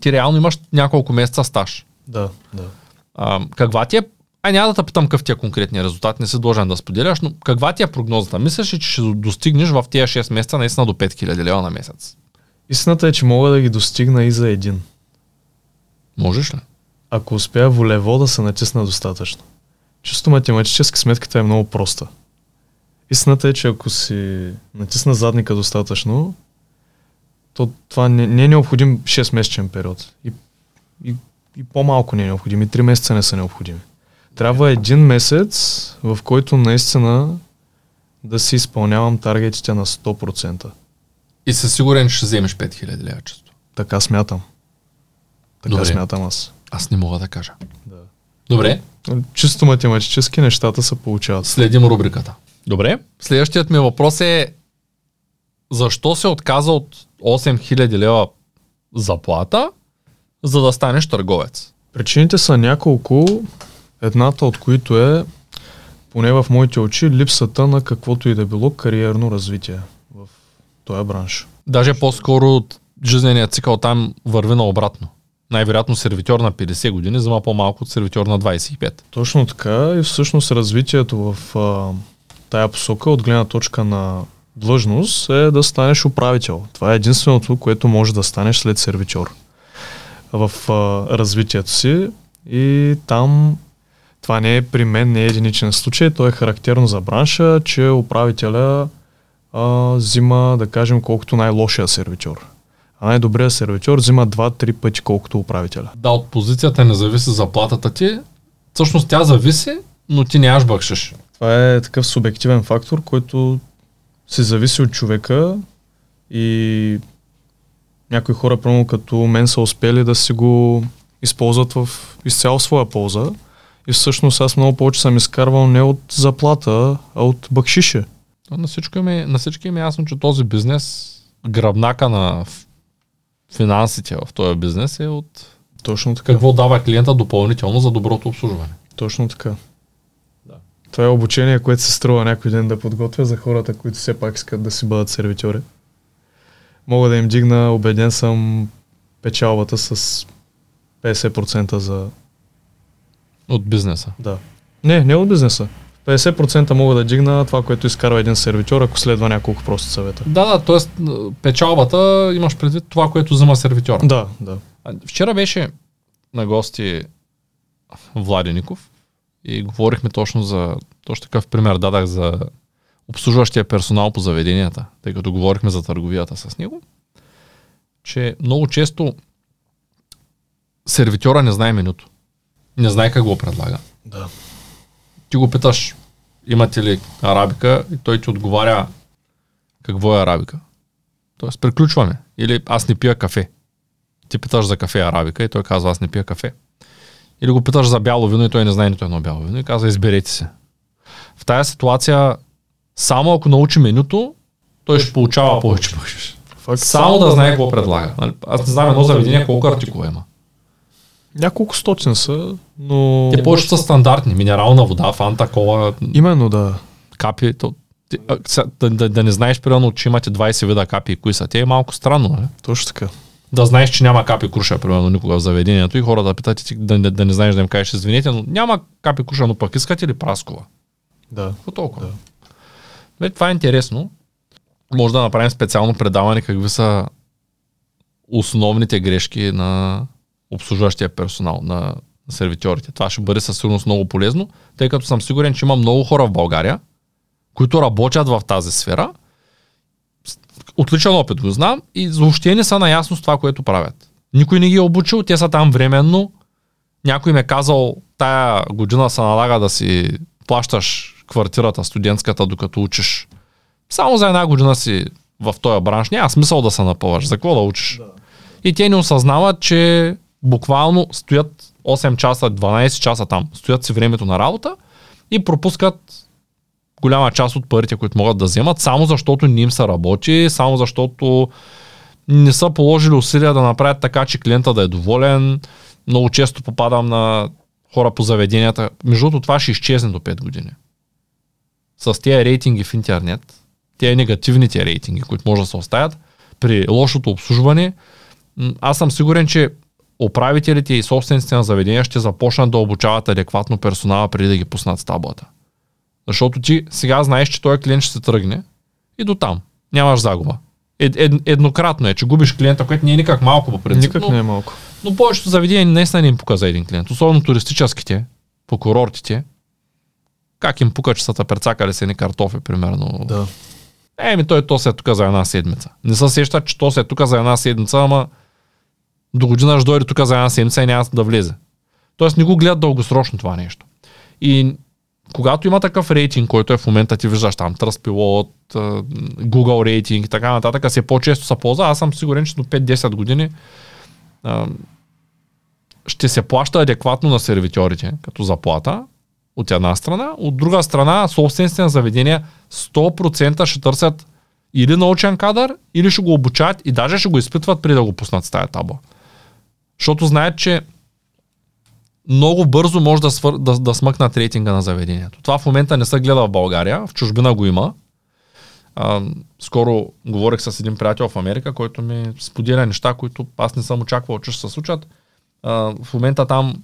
ти реално имаш няколко месеца стаж. Да, да. А, каква ти е Ай, няма да те питам какъв ти е конкретния резултат, не си длъжен да споделяш, но каква ти е прогнозата? Мислиш ли, че ще достигнеш в тези 6 месеца наистина до 5000 лева на месец? Истината е, че мога да ги достигна и за един. Можеш ли? Ако успея волево да се натисна достатъчно. Чисто математически сметката е много проста. Истината е, че ако си натисна задника достатъчно, то това не, не е необходим 6-месечен период. И, и, и по-малко не е необходим. И 3 месеца не са необходими. Трябва един месец, в който наистина да си изпълнявам таргетите на 100%. И със сигурен, ще вземеш 5000 лева често. Така смятам. Така Добре. смятам аз. Аз не мога да кажа. Да. Добре, Чисто математически нещата се получават. следим рубриката. Добре, следващият ми въпрос е защо се отказа от 8000 лева заплата, за да станеш търговец? Причините са няколко, едната от които е, поне в моите очи, липсата на каквото и да било кариерно развитие този бранш. Даже по-скоро от жизненият цикъл там върви наобратно. Най-вероятно сервитьор на 50 години взема по-малко от сервитьор на 25. Точно така и всъщност развитието в а, тая посока от гледна точка на длъжност е да станеш управител. Това е единственото, което може да станеш след сервитьор в а, развитието си и там това не е при мен, не е единичен случай, то е характерно за бранша, че управителя а, взима, да кажем, колкото най-лошия сервитьор. А най-добрият сервитьор взима 2-3 пъти колкото управителя. Да, от позицията не зависи заплатата ти. Всъщност тя зависи, но ти нямаш бъкшиш. Това е такъв субективен фактор, който се зависи от човека и някои хора, примерно като мен, са успели да си го използват в изцяло своя полза. И всъщност аз много повече съм изкарвал не от заплата, а от бакшише. На всички, им е, на всички им е ясно, че този бизнес, гръбнака на финансите в този бизнес е от Точно така. какво дава клиента допълнително за доброто обслужване. Точно така. Да. Това е обучение, което се струва някой ден да подготвя за хората, които все пак искат да си бъдат сервитьори. Мога да им дигна, убеден съм, печалбата с 50% за... От бизнеса. Да. Не, не от бизнеса. 50% мога да дигна това, което изкарва един сервитьор, ако следва няколко прости съвета. Да, да, т.е. печалбата имаш предвид това, което взема сервитьора. Да, да. Вчера беше на гости Владеников и говорихме точно за, точно такъв пример дадах за обслужващия персонал по заведенията, тъй като говорихме за търговията с него, че много често сервитьора не знае менюто. Не знае как го предлага. Да. Ти го питаш, имате ли арабика и той ти отговаря какво е арабика. Тоест, приключваме. Или аз не пия кафе. Ти питаш за кафе арабика и той казва, аз не пия кафе. Или го питаш за бяло вино и той не знае нито едно бяло вино и казва, изберете се. В тази ситуация, само ако научи менюто, той ще получава повече. Факт. Само да знае какво предлага. Нали? Аз не знам едно заведение колко артикула има. Няколко стотин са, но... Те повече са стандартни. Минерална вода, фанта, кола, Именно да. капи. То, да, да, да, не знаеш, примерно, че имате 20 вида капи и кои са. Те е малко странно. Не? Точно така. да знаеш, че няма капи круша, примерно, никога в заведението и хората питат ти да, да, да не знаеш да им кажеш извинете, но няма капи круша, но пък искате ли праскова? Да. Какво толкова? Да. Бе, това е интересно. Може да направим специално предаване какви са основните грешки на обслужващия персонал, на сервитьорите. Това ще бъде със сигурност много полезно, тъй като съм сигурен, че има много хора в България, които работят в тази сфера. Отличен опит го знам и въобще не са наясно с това, което правят. Никой не ги е обучил, те са там временно. Някой ме е казал, тая година се налага да си плащаш квартирата студентската, докато учиш. Само за една година си в този бранш. Няма смисъл да се напъваш. За какво да учиш? И те не осъзнават, че буквално стоят 8 часа, 12 часа там, стоят си времето на работа и пропускат голяма част от парите, които могат да вземат, само защото не им се работи, само защото не са положили усилия да направят така, че клиента да е доволен. Много често попадам на хора по заведенията. Между другото, това ще изчезне до 5 години. С тези рейтинги в интернет, тези негативните рейтинги, които може да се оставят, при лошото обслужване, аз съм сигурен, че управителите и собствениците на заведения ще започнат да обучават адекватно персонала преди да ги пуснат с таблата. Защото ти сега знаеш, че този клиент ще се тръгне и до там. Нямаш загуба. Ед, ед, еднократно е, че губиш клиента, което не е никак малко по принцип. Никак но, не е малко. но повечето заведения наистина не им пука за един клиент. Особено туристическите, по курортите. Как им пука, че са прецакали с едни картофи, примерно. Да. Еми, той то се е тук за една седмица. Не се сеща, че то се е тук за една седмица, ама до година ще дойде тук за една седмица и няма да влезе. Тоест не го гледат дългосрочно това нещо. И когато има такъв рейтинг, който е в момента ти виждаш там а, Google рейтинг и така нататък, се по-често се ползва, аз съм сигурен, че до 5-10 години ще се плаща адекватно на сервитьорите като заплата от една страна, от друга страна собствениците на заведения 100% ще търсят или научен кадър, или ще го обучават и даже ще го изпитват преди да го пуснат с тая табла. Защото знаят, че много бързо може да, свър... да, да смъкнат рейтинга на заведението. Това в момента не се гледа в България, в чужбина го има. А, скоро говорих с един приятел в Америка, който ми споделя неща, които аз не съм очаквал, че ще се случат. А, в момента там,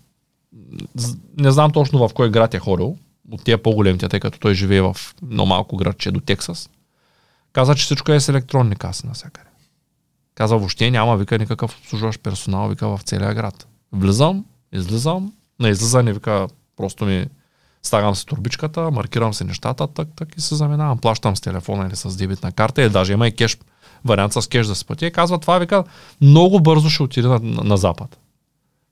не знам точно в кой град е ходил, от тия по-големите, тъй като той живее в много малко градче до Тексас. Каза, че всичко е с електронни каси навсякъде. Каза, въобще няма, вика, никакъв обслужващ персонал, вика, в целия град. Влизам, излизам, на излизане, вика, просто ми ставам си турбичката, маркирам си нещата, так, так и се заминавам. Плащам с телефона или с дебитна карта, и даже има и кеш, вариант с кеш да се плати. И казва, това вика, много бързо ще отиде на, на, на запад.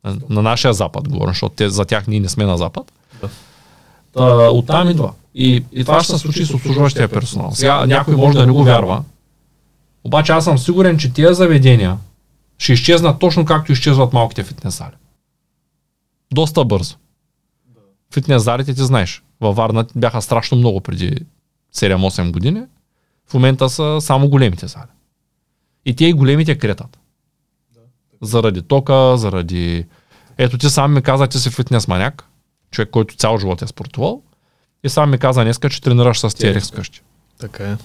На, на нашия запад, говоря, защото те, за тях ние не сме на запад. Да. Та, оттам идва. И, и това ще се случи с обслужващия персонал. Сега някой може да не го вярва, обаче аз съм сигурен, че тия заведения ще изчезнат точно както изчезват малките фитнес зали. Доста бързо. Фитнес залите ти знаеш. Във Варна бяха страшно много преди 7-8 години. В момента са само големите зали. И те и големите кретат. Заради тока, заради... Ето ти сам ми каза, ти си фитнес маняк, човек, който цял живот е спортувал. И сам ми каза днеска, че тренираш с TRX вкъщи. Така е.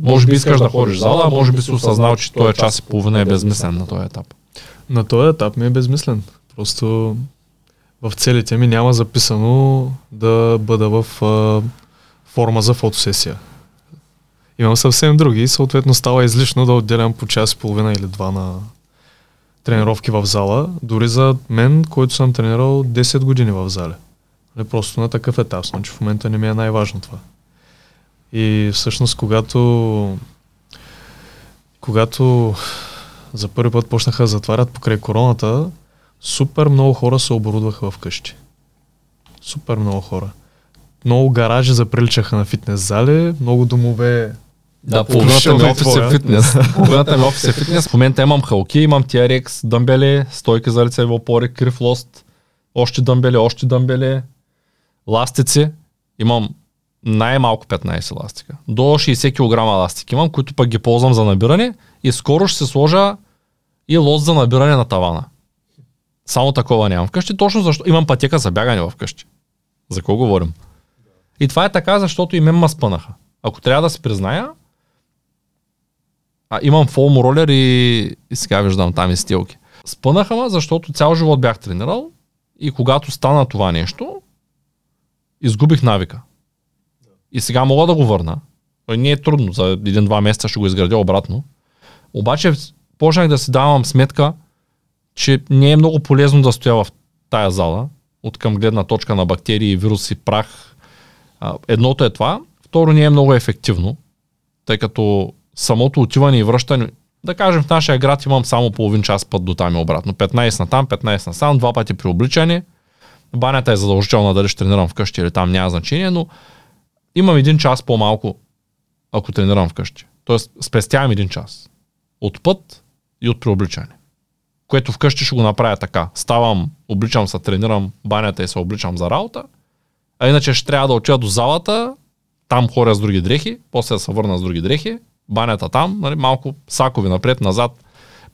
Може би искаш да ходиш в зала, може би си осъзнал, че този час и половина е безмислен на този етап. На този етап ми е безмислен. Просто в целите ми няма записано да бъда в а, форма за фотосесия. Имам съвсем други и съответно става излишно да отделям по час и половина или два на тренировки в зала. Дори за мен, който съм тренирал 10 години в зале. Нали, Просто на такъв етап съм, че в момента не ми е най-важно това. И всъщност, когато когато за първи път почнаха да затварят покрай короната, супер много хора се оборудваха в къщи. Супер много хора. Много гаражи заприличаха на фитнес зали, много домове. Да, по половината ми душеве офис е фитнес. Половината ми офис е фитнес. В момента имам халки, имам TRX, дъмбели, стойки за лицеви опори, крив лост, още дъмбели, още дъмбели, ластици. Имам най-малко 15 ластика. До 60 кг ластик имам, които пък ги ползвам за набиране и скоро ще се сложа и лост за набиране на тавана. Само такова нямам вкъщи, точно защото имам пътека за бягане вкъщи. За какво говорим? И това е така, защото и мен ма спънаха. Ако трябва да се призная, а, имам фолм ролер и, и сега виждам там и стилки. Спънаха ме, защото цял живот бях тренирал и когато стана това нещо, изгубих навика. И сега мога да го върна. Не е трудно, за един-два месеца ще го изградя обратно. Обаче почнах да си давам сметка, че не е много полезно да стоя в тая зала, от към гледна точка на бактерии, вируси, прах. Едното е това. Второ, не е много ефективно, тъй като самото отиване и връщане, да кажем в нашия град имам само половин час път до там и обратно. 15 на там, 15 на сам, два пъти при обличане. Банята е задължителна дали ще тренирам вкъщи или там, няма значение, но имам един час по-малко, ако тренирам вкъщи. Тоест спестявам един час. От път и от преобличане. Което вкъщи ще го направя така. Ставам, обличам се, тренирам банята и се обличам за работа. А иначе ще трябва да отида до залата, там хора с други дрехи, после да се върна с други дрехи, банята там, нали, малко сакови напред, назад,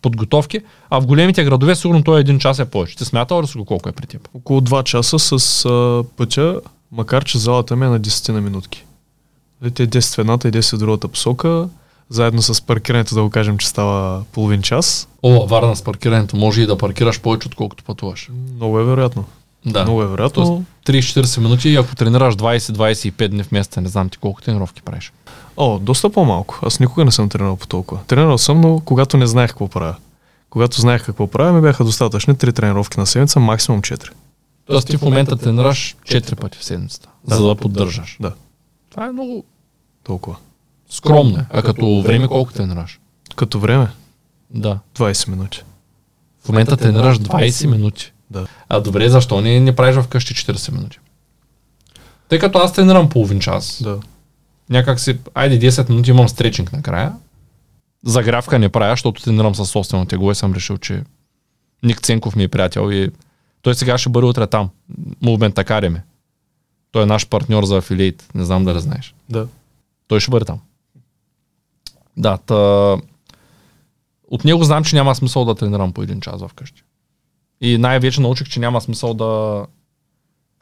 подготовки, а в големите градове сигурно той един час е повече. Ти смятал ли си го колко е при теб? Около 2 часа с а, пътя, макар че залата ми е на 10 на минутки. Нали, те 10 в едната и 10 в другата посока, заедно с паркирането да го кажем, че става половин час. О, варна с паркирането. Може и да паркираш повече, отколкото пътуваш. Много е вероятно. Да. Много е вероятно. 30-40 минути и ако тренираш 20-25 дни в месеца, не знам ти колко тренировки правиш. О, доста по-малко. Аз никога не съм тренирал по толкова. Тренирал съм, но когато не знаех какво правя. Когато знаех какво правя, ми бяха достатъчни 3 тренировки на седмица, максимум 4. Тоест ти в момента тренираш 4 пъти в седмицата, Да. за да поддържаш. Да, Това е много толкова. скромно. е. А като време колко тренираш? Като време, Да. 20 минути. В момента тренираш 20 минути. Да. А добре, защо не, не правиш вкъщи 40 минути? Тъй като аз тренирам половин час, Да. някак си, айде 10 минути имам стречинг накрая. Загрявка не правя, защото тренирам със собствено тегло и съм решил, че Ник Ценков ми е приятел и той сега ще бъде утре там. Мувмент Академи. Той е наш партньор за афилиейт. Не знам дали знаеш. Да. Той ще бъде там. Да, та... От него знам, че няма смисъл да тренирам по един час вкъщи. И най-вече научих, че няма смисъл да,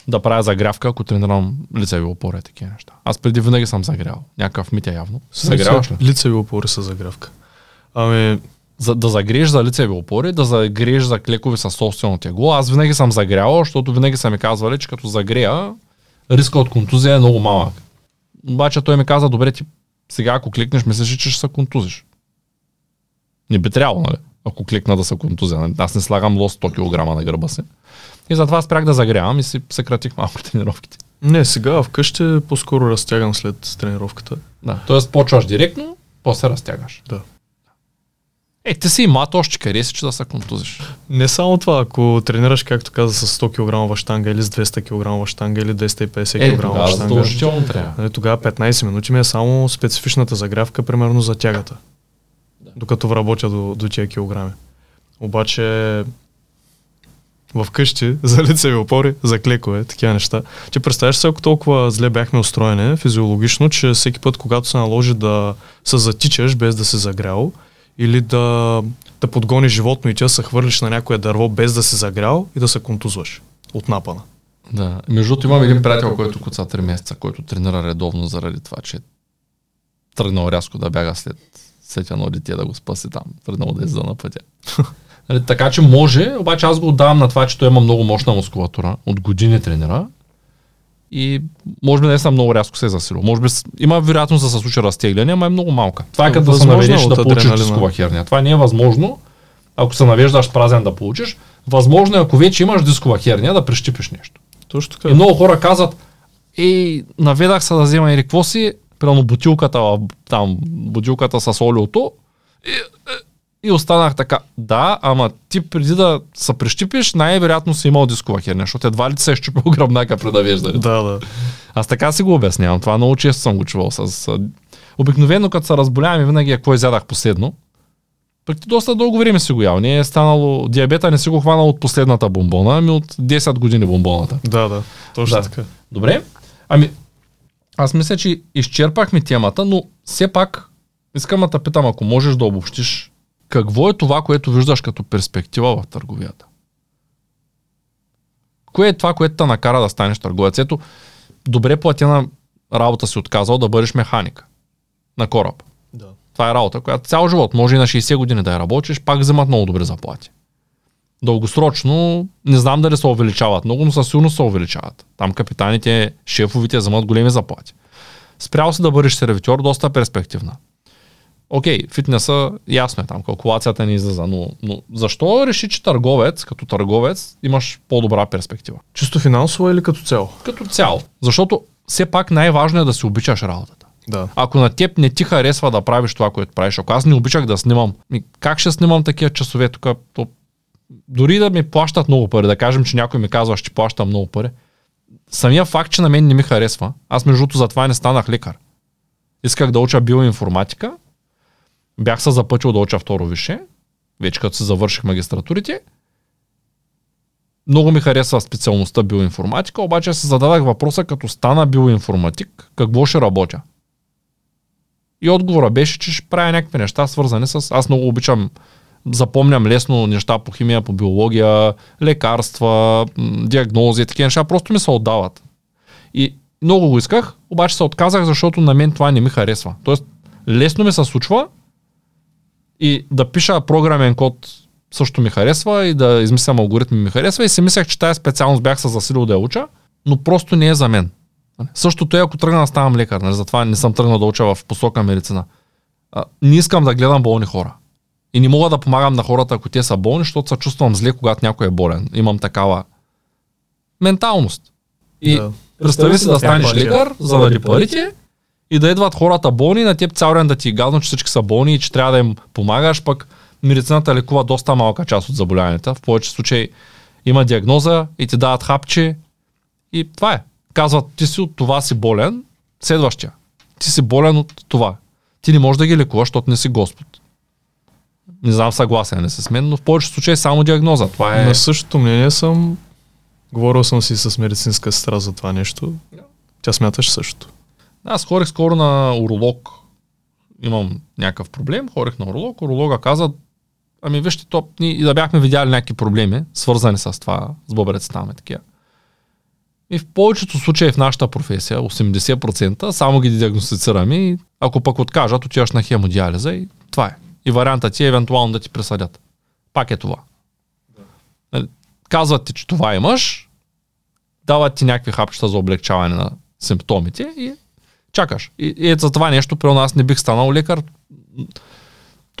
да правя загрявка, ако тренирам лицеви опори и такива неща. Аз преди винаги съм загрял. Някакъв митя явно. Загряваш ли? Лицеви опори са загрявка. Ами, За, да загрееш за лицеви опори, да загрееш за клекови със собствено тегло. Аз винаги съм загрял, защото винаги са ми казвали, че като загрея, риска от контузия е много малък. Обаче той ми каза, добре, ти сега ако кликнеш, мислиш, ли, че ще се контузиш. Не би трябвало, нали? Ако кликна да се контузия. нали? Аз не слагам лост 100 кг на гърба си. И затова спрях да загрявам и си съкратих малко тренировките. не, сега вкъщи по-скоро разтягам след тренировката. Да. Тоест почваш директно, после разтягаш. Да. Е, ти си и млад, още къде си, че да се контузиш. Не само това, ако тренираш, както каза, с 100 кг щанга или с 200 кг щанга или 250 Е, кг тогава щанга, задължително трябва. нали, тогава 15 минути ми е само специфичната загрявка, примерно за тягата. Докато работя до, до тия килограми. Обаче в къщи, за лицеви опори, за клекове, такива неща. Ти представяш се, ако толкова зле бяхме устроени физиологично, че всеки път, когато се наложи да се затичаш без да се загрял, или да, да подгониш животно и да се хвърлиш на някое дърво без да се загрял и да се контузваш от напана. Да. Между другото имам един приятел, който куца 3 месеца, който тренира редовно заради това, че е тръгнал рязко да бяга след, след едно дете да го спаси там. Тръгнал да изда на пътя. Нали, така че може, обаче аз го отдавам на това, че той има много мощна мускулатура. От години тренира. И може би не съм много рязко се е засилил. Може би има вероятност да се случи разтегляне, ама е много малка. Това е като да се е наведеш да получиш дискова херния. Това не е възможно, ако се навеждаш празен да получиш. Възможно е, ако вече имаш дискова херния, да прищипиш нещо. Точно така. И много хора казват, ей, наведах се да взема или какво си, примерно бутилката, там, бутилката с олиото, и, и, останах така. Да, ама ти преди да се прищипиш, най-вероятно си имал дискова херния, защото едва ли се е щупил гръбнака при навеждане. Да, да. Аз така си го обяснявам. Това много често съм го чувал. С, обикновено, като се разболявам и винаги какво изядах последно. Пък ти доста дълго време си го ял. Не е станало, диабета не си го хванал от последната бомбона, ами от 10 години бомбоната. Да, да. Точно Да. така. Добре. Ами, аз мисля, че изчерпахме темата, но все пак искам да питам, ако можеш да обобщиш, какво е това, което виждаш като перспектива в търговията? Кое е това, което те накара да станеш търговец? Ето, добре платена работа си отказал да бъдеш механик на кораб. Да. Това е работа, която цял живот, може и на 60 години да я работиш, пак вземат много добри заплати. Дългосрочно не знам дали се увеличават много, но със сигурност се увеличават. Там капитаните, шефовите вземат големи заплати. Спрял се да бъдеш сервитьор, доста перспективна. Окей, фитнеса, ясно е там, калкулацията не излиза, но, но защо реши, че търговец, като търговец, имаш по-добра перспектива? Чисто финансово или като цяло? Като цяло. Защото все пак най-важно е да си обичаш работата. Да. Ако на теб не ти харесва да правиш това, което правиш, ако аз не обичах да снимам, как ще снимам такива часове тук? То, дори да ми плащат много пари, да кажем, че някой ми казва, ще плаща много пари, самия факт, че на мен не ми харесва, аз между другото затова не станах лекар. Исках да уча биоинформатика, бях се запътил да уча второ више, вече като се завърших магистратурите. Много ми харесва специалността биоинформатика, обаче се зададах въпроса, като стана биоинформатик, какво ще работя? И отговора беше, че ще правя някакви неща, свързани с... Аз много обичам, запомням лесно неща по химия, по биология, лекарства, диагнози, такива неща, просто ми се отдават. И много го исках, обаче се отказах, защото на мен това не ми харесва. Тоест, лесно ми се случва и да пиша програмен код също ми харесва и да измислям алгоритми ми харесва и си мислех, че тази специалност бях се засилил да я уча, но просто не е за мен. Същото е ако тръгна да ставам лекар, нали? затова не съм тръгнал да уча в посока медицина. А, не искам да гледам болни хора. И не мога да помагам на хората, ако те са болни, защото се чувствам зле, когато някой е болен. Имам такава менталност. И да. представи си да станеш лекар, заради парите, и да идват хората болни, на теб цял ден да ти е гадно, че всички са болни и че трябва да им помагаш, пък медицината лекува доста малка част от заболяванията. В повече случаи има диагноза и ти дават хапче и това е казват, ти си от това си болен, следващия. Ти си болен от това. Ти не можеш да ги лекуваш, защото не си Господ. Не знам съгласен не с мен, но в повечето случаи е само диагноза. Това е... На същото мнение съм. Говорил съм си с медицинска сестра за това нещо. Тя смяташ също. Аз хорих скоро на уролог. Имам някакъв проблем, хорих на уролог. Уролога каза, ами вижте, топ, и да бяхме видяли някакви проблеми, свързани с това, с бъбрецата там такива. И в повечето случаи в нашата професия, 80%, само ги диагностицираме и ако пък откажат, отиваш на хемодиализа и това е. И вариантът ти е евентуално да ти присъдят. Пак е това. Да. Казват ти, че това имаш, дават ти някакви хапчета за облегчаване на симптомите и чакаш. И, и за това нещо при нас не бих станал лекар.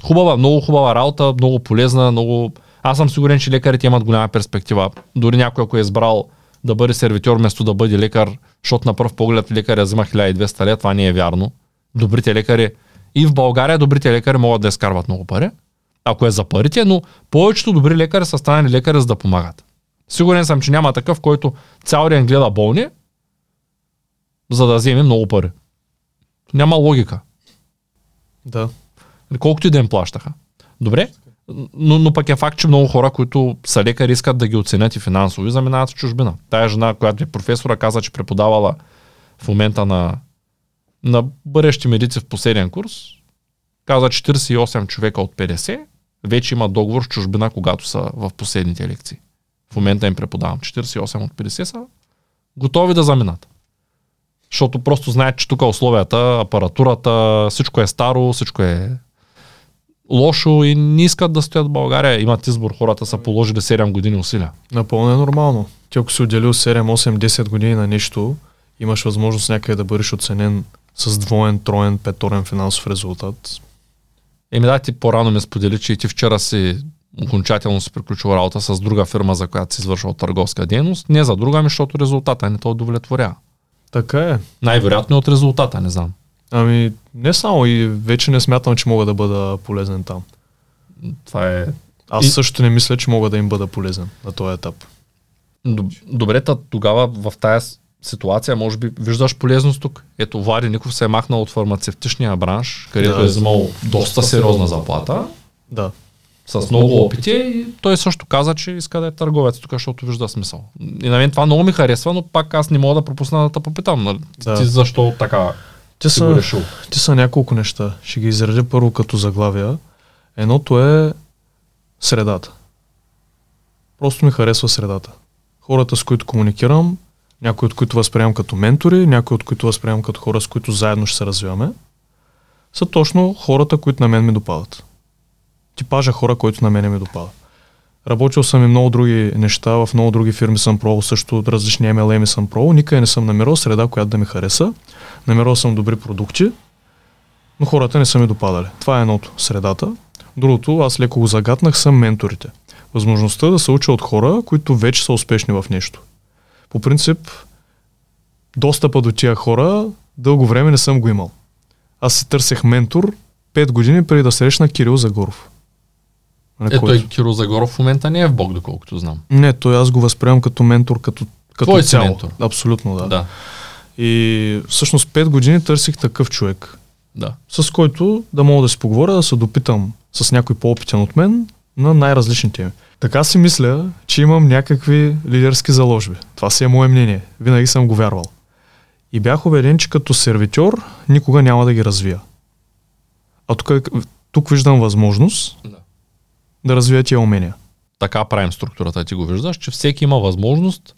Хубава, много хубава работа, много полезна, много... Аз съм сигурен, че лекарите имат голяма перспектива. Дори някой, ако е избрал да бъде сервитьор вместо да бъде лекар, защото на пръв поглед лекаря взима 1200 лет, това не е вярно. Добрите лекари и в България добрите лекари могат да изкарват много пари, ако е за парите, но повечето добри лекари са станали лекари за да помагат. Сигурен съм, че няма такъв, който цял ден гледа болни, за да вземе много пари. Няма логика. Да. Колкото и да им плащаха. Добре, но, но пък е факт, че много хора, които са лекари, искат да ги оценят и финансово и заминават в чужбина. Тая жена, която е професора, каза, че преподавала в момента на, на бъдещи медици в последен курс. Каза 48 човека от 50 вече имат договор в чужбина, когато са в последните лекции. В момента им преподавам. 48 от 50 са готови да заминат. Защото просто знаят, че тук условията, апаратурата, всичко е старо, всичко е лошо и не искат да стоят в България. Имат избор, хората са положили 7 години усилия. Напълно е нормално. Ти ако си отделил 7, 8, 10 години на нещо, имаш възможност някъде да бъдеш оценен с двоен, троен, петорен финансов резултат. Еми да, ти по-рано ми сподели, че и ти вчера си окончателно си приключил работа с друга фирма, за която си извършвал търговска дейност. Не за друга, ами защото резултата не те удовлетворява. Така е. Най-вероятно от резултата, не знам. Ами, не само и вече не смятам, че мога да бъда полезен там. Това е... Аз и... също не мисля, че мога да им бъда полезен на този етап. Добре, тогава в тази ситуация, може би виждаш полезност тук. Ето, Влади Ников се е махнал от фармацевтичния бранш, където да, е взимал доста сериозна заплата. Да. С много опити и той също каза, че иска да е търговец тук, защото вижда смисъл. И на мен това много ми харесва, но пак аз не мога да пропусна да те попитам. Нали? Да. Ти защо така те са, те са няколко неща. Ще ги изредя първо като заглавия. Едното е средата. Просто ми харесва средата. Хората, с които комуникирам, някои от които възприемам като ментори, някои от които възприемам като хора, с които заедно ще се развиваме. са точно хората, които на мен ми допадат. Типажа хора, които на мен ми допада. Работил съм и много други неща, в много други фирми съм пробвал също, различни MLM съм пробвал, никъде не съм намерил среда, която да ми хареса. Намерил съм добри продукти, но хората не са ми допадали. Това е едното, средата. Другото, аз леко го загатнах, са менторите. Възможността да се уча от хора, които вече са успешни в нещо. По принцип, достъпа до тия хора дълго време не съм го имал. Аз си търсех ментор 5 години преди да срещна Кирил Загоров. Е, той Кирил Загоров в момента не е в Бог, доколкото знам. Не, той аз го възприемам като ментор, като, като Твой цяло. ментор. Абсолютно, да. Да. И всъщност 5 години търсих такъв човек, Да. с който да мога да си поговоря, да се допитам с някой по-опитен от мен на най-различни теми. Така си мисля, че имам някакви лидерски заложби. Това си е мое мнение. Винаги съм го вярвал. И бях убеден, че като сервитьор никога няма да ги развия. А тук, тук виждам възможност Да. Да развия тия умения. Така правим структурата, ти го виждаш, че всеки има възможност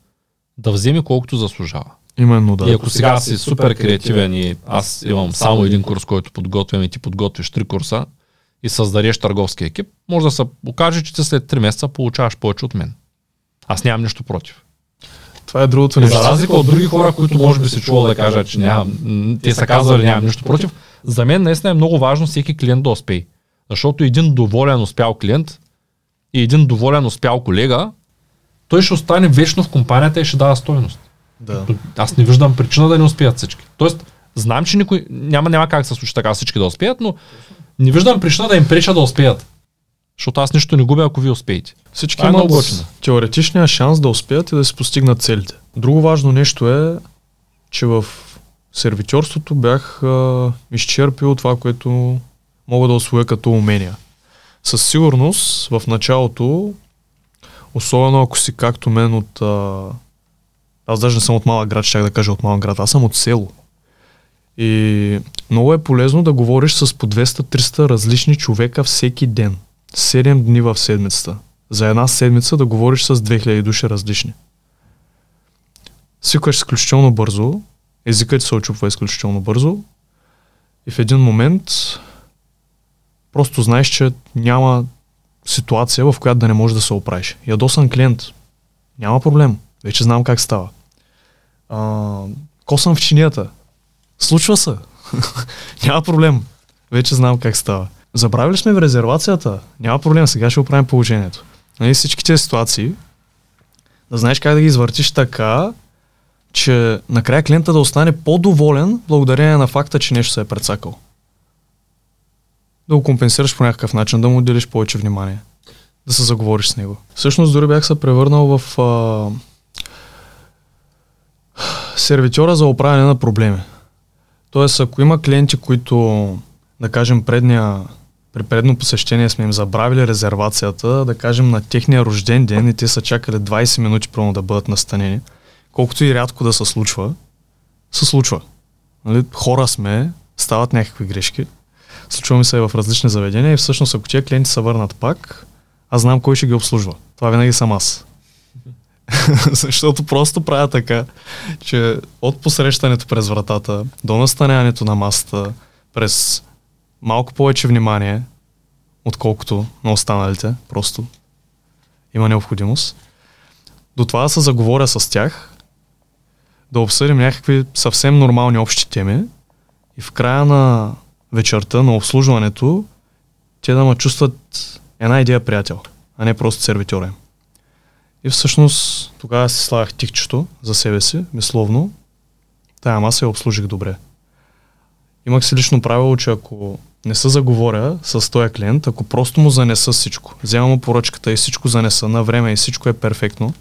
да вземе колкото заслужава. Именно да. И ако сега си супер креативен и аз имам само един курс, който подготвям и ти подготвиш три курса и създадеш търговски екип, може да се окаже, че ти след 3 месеца получаваш повече от мен. Аз нямам нищо против. Това е другото За нещо. разлика от други хора, които може би се чувал да кажат, че нямам, те са казвали нямам нищо против, за мен наистина е много важно всеки клиент да успее. Защото един доволен успял клиент и един доволен успял колега, той ще остане вечно в компанията и ще дава стойност. Да. Аз не виждам причина да не успеят всички. Тоест, знам, че никой, няма, няма как се случи така всички да успеят, но не виждам причина да им преча да успеят. Защото аз нищо не губя, ако вие успеете. Всички Това е имат готино. теоретичния шанс да успеят и да си постигнат целите. Друго важно нещо е, че в сервитьорството бях а, изчерпил това, което мога да освоя като умения. Със сигурност в началото, особено ако си както мен от... А, аз даже не съм от малък град, ще да кажа от малък град, аз съм от село. И много е полезно да говориш с по 200-300 различни човека всеки ден. 7 дни в седмицата. За една седмица да говориш с 2000 души различни. Свикваш изключително бързо, езикът се очупва изключително бързо и в един момент просто знаеш, че няма ситуация, в която да не можеш да се оправиш. Ядосан клиент. Няма проблем. Вече знам как става. А, косъм в чинията. Случва се. Няма проблем. Вече знам как става. Забравили сме в резервацията. Няма проблем, сега ще оправим положението. Нали, всички тези ситуации, да знаеш как да ги извъртиш така, че накрая клиента да остане по-доволен благодарение на факта, че нещо се е прецакал. Да го компенсираш по някакъв начин, да му отделиш повече внимание. Да се заговориш с него. Всъщност дори бях се превърнал в а, сервитьора за оправяне на проблеми. Тоест, ако има клиенти, които, да кажем, предния, при предно посещение сме им забравили резервацията, да кажем, на техния рожден ден и те са чакали 20 минути пълно да бъдат настанени, колкото и рядко да се случва, се случва. Нали? Хора сме, стават някакви грешки, случва ми се в различни заведения и всъщност ако тия клиенти се върнат пак, аз знам кой ще ги обслужва. Това винаги съм аз. Защото просто правя така, че от посрещането през вратата до настаняването на масата, през малко повече внимание, отколкото на останалите, просто има необходимост. До това да се заговоря с тях, да обсъдим някакви съвсем нормални общи теми и в края на вечерта на обслужването те да ме чувстват една идея приятел, а не просто сервитьора им. И всъщност тогава си слагах тикчето за себе си, мисловно. Тая маса я обслужих добре. Имах си лично правило, че ако не се заговоря с този клиент, ако просто му занеса всичко, взема му поръчката и всичко занеса на време и всичко е перфектно,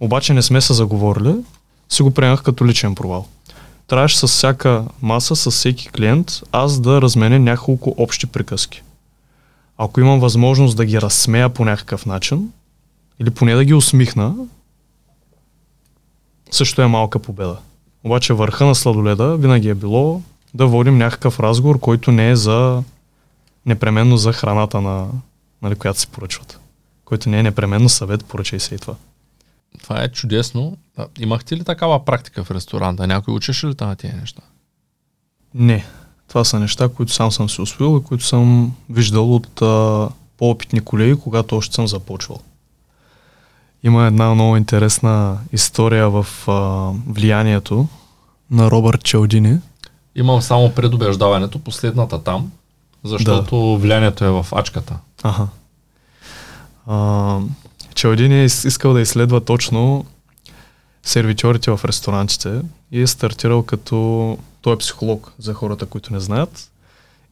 обаче не сме се заговорили, си го приемах като личен провал. Трябваше с всяка маса, с всеки клиент, аз да разменя няколко общи приказки. Ако имам възможност да ги разсмея по някакъв начин, или поне да ги усмихна, също е малка победа. Обаче върха на сладоледа винаги е било да водим някакъв разговор, който не е за непременно за храната, на, нали, която си поръчват. Който не е непременно съвет, поръчай се и това. Това е чудесно. А, имахте ли такава практика в ресторанта? Някой учеше ли там тия неща? Не. Това са неща, които сам съм си освоил и които съм виждал от а, по-опитни колеги, когато още съм започвал. Има една много интересна история в а, влиянието на Робърт Челдини. Имам само предубеждаването, последната там, защото да. влиянието е в ачката. Ага. А, Челдини е искал да изследва точно сервитьорите в ресторантите и е стартирал като... Той е психолог за хората, които не знаят.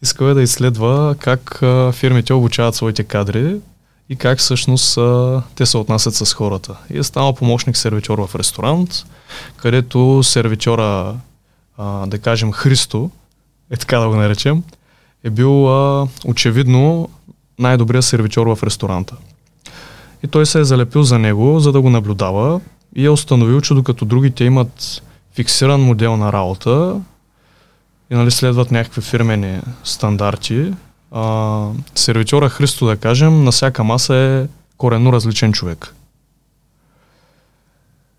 Искал е да изследва как фирмите обучават своите кадри и как всъщност те се отнасят с хората. И е станал помощник сервитьор в ресторант, където сервитьора, да кажем Христо, е така да го наречем, е бил очевидно най-добрият сервитьор в ресторанта. И той се е залепил за него, за да го наблюдава и е установил, че докато другите имат фиксиран модел на работа и нали, следват някакви фирмени стандарти, а, сервитьора Христо, да кажем, на всяка маса е коренно различен човек.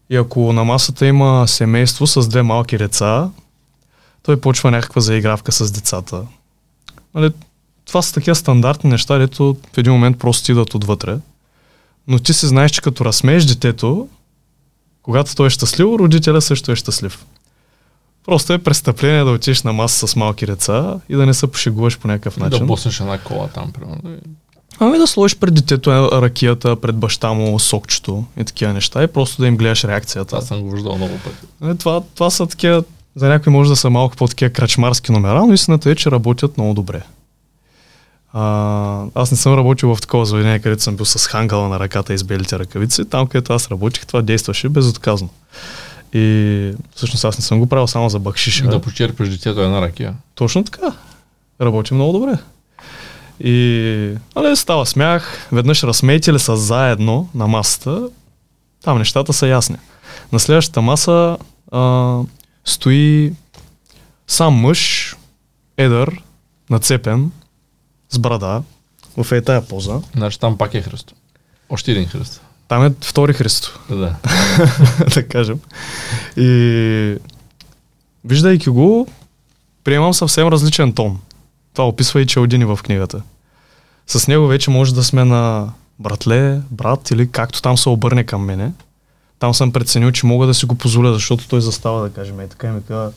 И ако на масата има семейство с две малки деца, той почва някаква заигравка с децата. Нали, това са такива стандартни неща, дето в един момент просто идват отвътре. Но ти си знаеш, че като разсмееш детето, когато той е щастлив, родителя също е щастлив. Просто е престъпление да отидеш на маса с малки деца и да не се пошегуваш по някакъв начин. Да боснеш една кола там, примерно. Ами да сложиш пред детето ракията, пред баща му сокчето и такива неща и просто да им гледаш реакцията. Това съм го виждал много пъти. Е, това, това са такива, за някои може да са малко по-такива крачмарски номера, но истината е, че работят много добре. А, аз не съм работил в такова заведение, където съм бил с хангала на ръката и с белите ръкавици. Там, където аз работих, това действаше безотказно. И всъщност аз не съм го правил само за бакшиша. Да почерпиш детето една ракия. Точно така. Работи много добре. И нали, става смях, веднъж разсмейте ли са заедно на масата, там нещата са ясни. На следващата маса а, стои сам мъж, едър, нацепен, с брада, в е тая поза. Значи там пак е Христо. Още един Христо. Там е втори Христо. Да. да кажем. И виждайки го, приемам съвсем различен тон. Това описва и Челдини в книгата. С него вече може да сме на братле, брат или както там се обърне към мене. Там съм преценил, че мога да си го позволя, защото той застава да кажем. Е така и ми казва,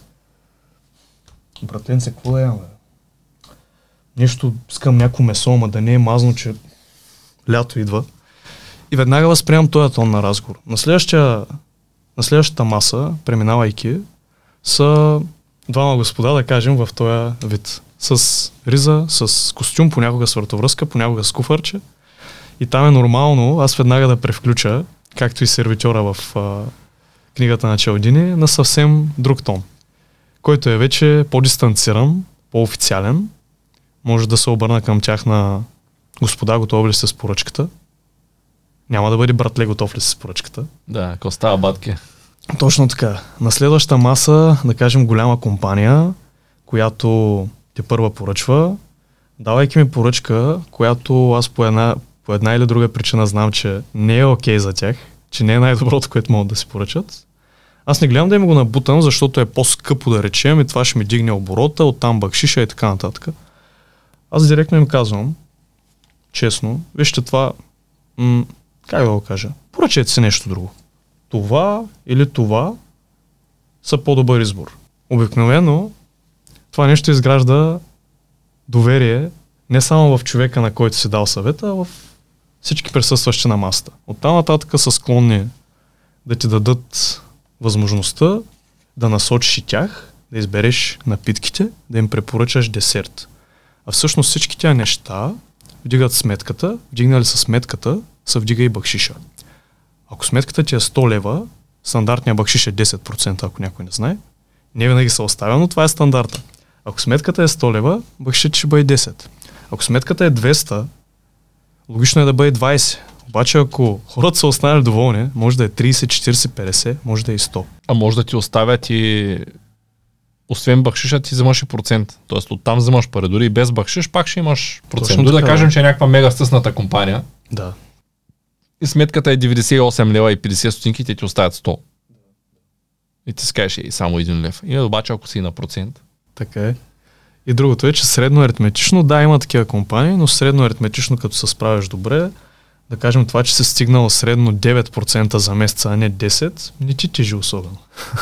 братленце, какво да имаме? Нещо, искам някакво месо, ама да не е мазно, че лято идва. И веднага възприемам този тон на разговор. На, на следващата маса, преминавайки, са двама господа, да кажем, в този вид. С риза, с костюм, понякога с въртовръзка, понякога с куфарче. И там е нормално аз веднага да превключа, както и сервитьора в а, книгата на Челдини, на съвсем друг тон, който е вече по-дистанциран, по-официален може да се обърна към тях на господа, готови ли сте с поръчката? Няма да бъде братле, готов ли с поръчката? Да, ако става батки. Точно така. На следващата маса, да кажем голяма компания, която те първа поръчва, давайки ми поръчка, която аз по една, по една или друга причина знам, че не е окей okay за тях, че не е най-доброто, което могат да си поръчат. Аз не гледам да им го набутам, защото е по-скъпо да речем и това ще ми дигне оборота, оттам бъкшиша и така нататък. Аз директно им казвам, честно, вижте това, м- как да го кажа, поръчете си нещо друго. Това или това са по-добър избор. Обикновено това нещо изгражда доверие не само в човека, на който си дал съвета, а в всички присъстващи на масата. Оттам нататък са склонни да ти дадат възможността да насочиш и тях, да избереш напитките, да им препоръчаш десерт. А всъщност всички тя неща вдигат сметката, вдигнали са сметката, се вдига и бакшиша. Ако сметката ти е 100 лева, стандартният бакшиш е 10%, ако някой не знае. Не винаги се оставя, но това е стандарта. Ако сметката е 100 лева, бакшишът ще бъде 10. Ако сметката е 200, логично е да бъде 20. Обаче ако хората са останали доволни, може да е 30, 40, 50, може да е и 100. А може да ти оставят и освен бакшиша ти вземаш и процент. Тоест оттам вземаш пари. Дори и без бакшиш пак ще имаш процент. Дори да кажем, че е някаква мега стъсната компания. Да. И сметката е 98 лева и 50 стотинки, те ти оставят 100. И ти скажеш и само 1 лев. И обаче ако си на процент. Така е. И другото е, че средно аритметично, да, има такива компании, но средно аритметично, като се справиш добре, да кажем това, че се стигнал средно 9% за месеца, а не 10%, не ти тежи особено.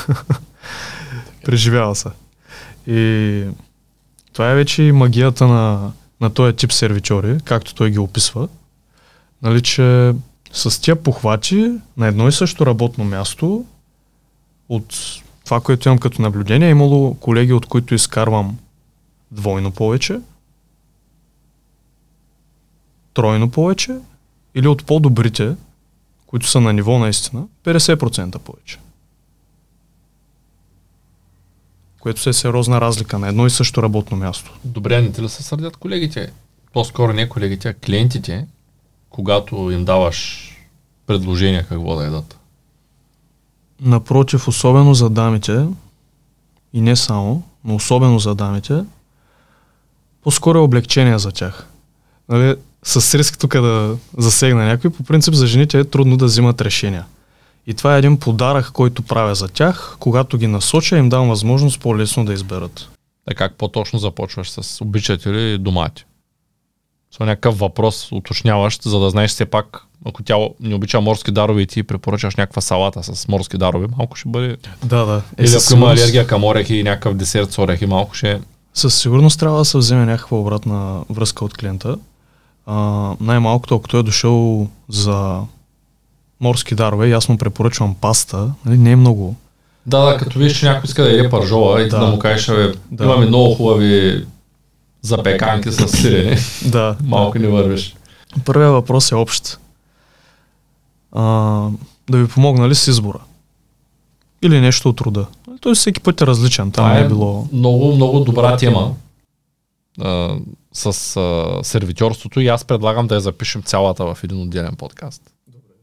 Преживява се. И това е вече и магията на, на този тип сервичори, както той ги описва. Нали, че с тия похвати на едно и също работно място, от това, което имам като наблюдение, е имало колеги, от които изкарвам двойно повече, тройно повече или от по-добрите, които са на ниво наистина, 50% повече. Което се е сериозна разлика на едно и също работно място. Добре, не те ли се сърдят колегите? По-скоро не колегите, а клиентите, когато им даваш предложения какво да едат. Напротив, особено за дамите, и не само, но особено за дамите, по-скоро е облегчение за тях. Нали, с риск тук да засегна някой, по принцип за жените е трудно да взимат решения. И това е един подарък, който правя за тях. Когато ги насоча, им давам възможност по-лесно да изберат. А как по-точно започваш с обичате ли домати? С някакъв въпрос уточняващ, за да знаеш все пак, ако тя не обича морски дарове и ти препоръчаш някаква салата с морски дарове, малко ще бъде... Да, да. Е, Или ако има алергия към орехи и някакъв десерт с орехи, малко ще... Със сигурност трябва да се вземе някаква обратна връзка от клиента. А, най-малкото, ако той е дошъл за морски дарове, аз му препоръчвам паста, нали, не е много. Да, да, като виж, че някой иска да яде паржола и да, да му кажеш, да. имаме много хубави запеканки с сирене. да. Малко не вървиш. Първият въпрос е общ. А, да ви помогна ли с избора? Или нещо от труда? Той всеки път е различен. Там Това е, е било... Много, много добра тема а, с а, сервитьорството и аз предлагам да я запишем цялата в един отделен подкаст.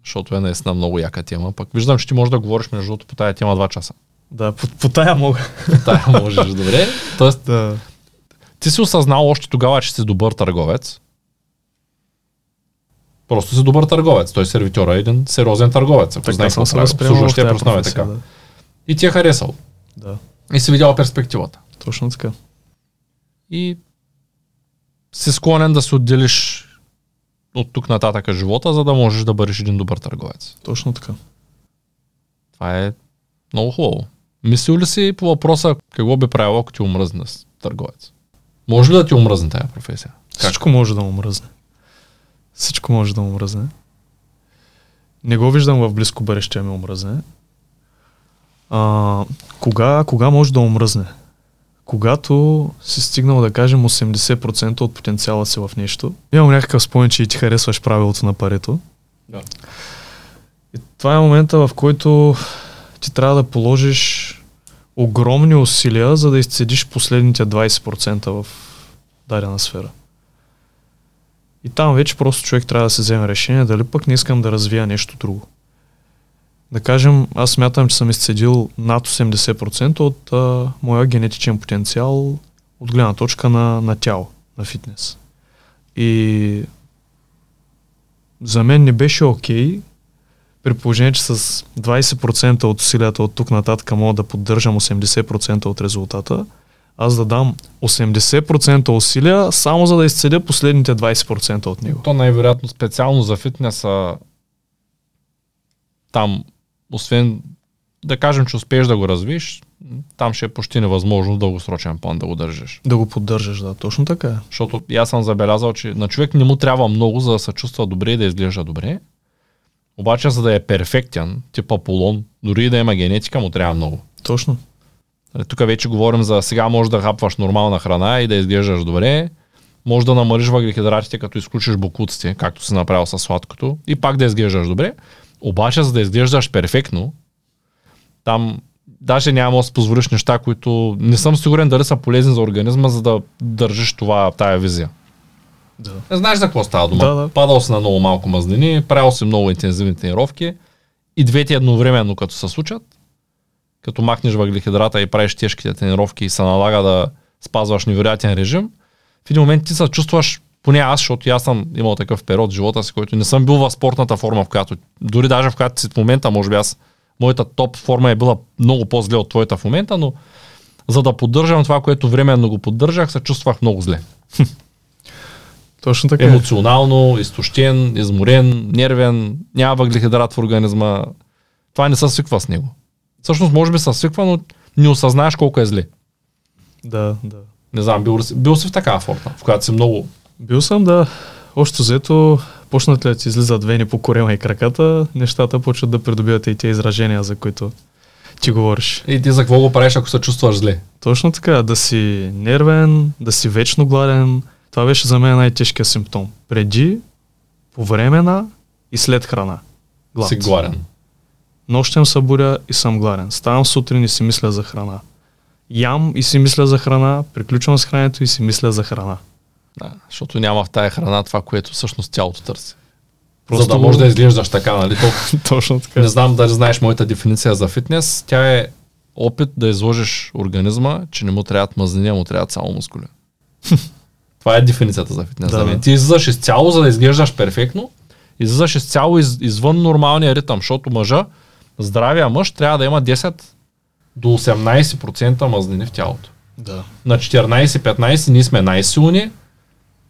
Защото е наистина много яка тема. Пък виждам, че ти можеш да говориш между другото по тая тема два часа. Да, по, по тая мога. По тая можеш, добре. Тоест, да. ти си осъзнал още тогава, че си добър търговец. Просто си добър търговец. Той сервитьора е един сериозен търговец. Ако знаеш какво прави. Обслужващия персонал е така. Да. И ти е харесал. Да. И си видял перспективата. Точно така. И си склонен да се отделиш от тук нататък живота, за да можеш да бъдеш един добър търговец. Точно така. Това е много хубаво. Мислил ли си по въпроса какво би правило, ако ти омръзне с търговец? Може ли да ти омръзне тази професия? Как? Всичко може да омръзне. Всичко може да омръзне. Не го виждам в близко бъдеще ми омръзне. А, кога, кога може да омръзне? Когато си стигнал да кажем 80% от потенциала си в нещо. Имам някакъв спомен, че и ти харесваш правилото на парето. Да. И това е момента, в който ти трябва да положиш огромни усилия, за да изцедиш последните 20% в дадена сфера. И там вече просто човек трябва да се вземе решение дали пък не искам да развия нещо друго. Да кажем, аз смятам, че съм изцедил над 80% от а, моя генетичен потенциал от гледна точка на, на тяло, на фитнес. И за мен не беше окей, okay, при положение, че с 20% от усилията от тук нататък мога да поддържам 80% от резултата, аз да дам 80% усилия, само за да изцедя последните 20% от него. То най-вероятно специално за фитнеса там освен да кажем, че успееш да го развиш, там ще е почти невъзможно дългосрочен план да го държиш. Да го поддържаш, да, точно така е. Защото аз съм забелязал, че на човек не му трябва много, за да се чувства добре и да изглежда добре. Обаче, за да е перфектен, тип Аполон, дори и да има генетика, му трябва много. Точно. Нали, тук вече говорим за сега може да хапваш нормална храна и да изглеждаш добре. Може да намалиш въглехидратите, като изключиш бокуците, както си направил с сладкото, и пак да изглеждаш добре. Обаче, за да изглеждаш перфектно, там даже няма да си позволиш неща, които не съм сигурен дали са полезни за организма, за да държиш това, тая визия. Да. Не знаеш за какво става дума. Да, да. Падал си на много малко мазнини, правил си много интензивни тренировки и двете едновременно като се случат, като махнеш въглехидрата и правиш тежките тренировки и се налага да спазваш невероятен режим, в един момент ти се чувстваш поне аз, защото аз съм имал такъв период в живота си, който не съм бил в спортната форма, в която, дори даже в която си в момента, може би аз, моята топ форма е била много по-зле от твоята в момента, но за да поддържам това, което временно го поддържах, се чувствах много зле. Точно така. е. Емоционално, изтощен, изморен, нервен, няма въглехидрат в организма. Това не се свиква с него. Всъщност, може би се свиква, но не осъзнаеш колко е зле. Да, да. Не знам, бил, бил си в такава форма, в която си много... Бил съм, да. Общо взето, почнат ли да ти излизат вени по корема и краката, нещата почват да придобиват и тези изражения, за които ти говориш. И ти за какво го правиш, ако се чувстваш зле? Точно така, да си нервен, да си вечно гладен. Това беше за мен най-тежкият симптом. Преди, по време на и след храна. Глад. Си гладен. Нощем събудя и съм гладен. Ставам сутрин и си мисля за храна. Ям и си мисля за храна, приключвам с храненето и си мисля за храна. Да, защото няма в тая храна това, което всъщност тялото търси. Просто За да може да изглеждаш така, нали? То, Точно така. не знам дали знаеш моята дефиниция за фитнес. Тя е опит да изложиш организма, че не му трябват мазнини, а му трябват само мускули. Това е дефиницията за фитнес. Да, за мен. да. Ти излизаш изцяло, за да изглеждаш перфектно, излизаш изцяло из, извън нормалния ритъм, защото мъжа, здравия мъж, трябва да има 10 до 18% мазнини в тялото. Да. на 14-15 ние сме най-силни,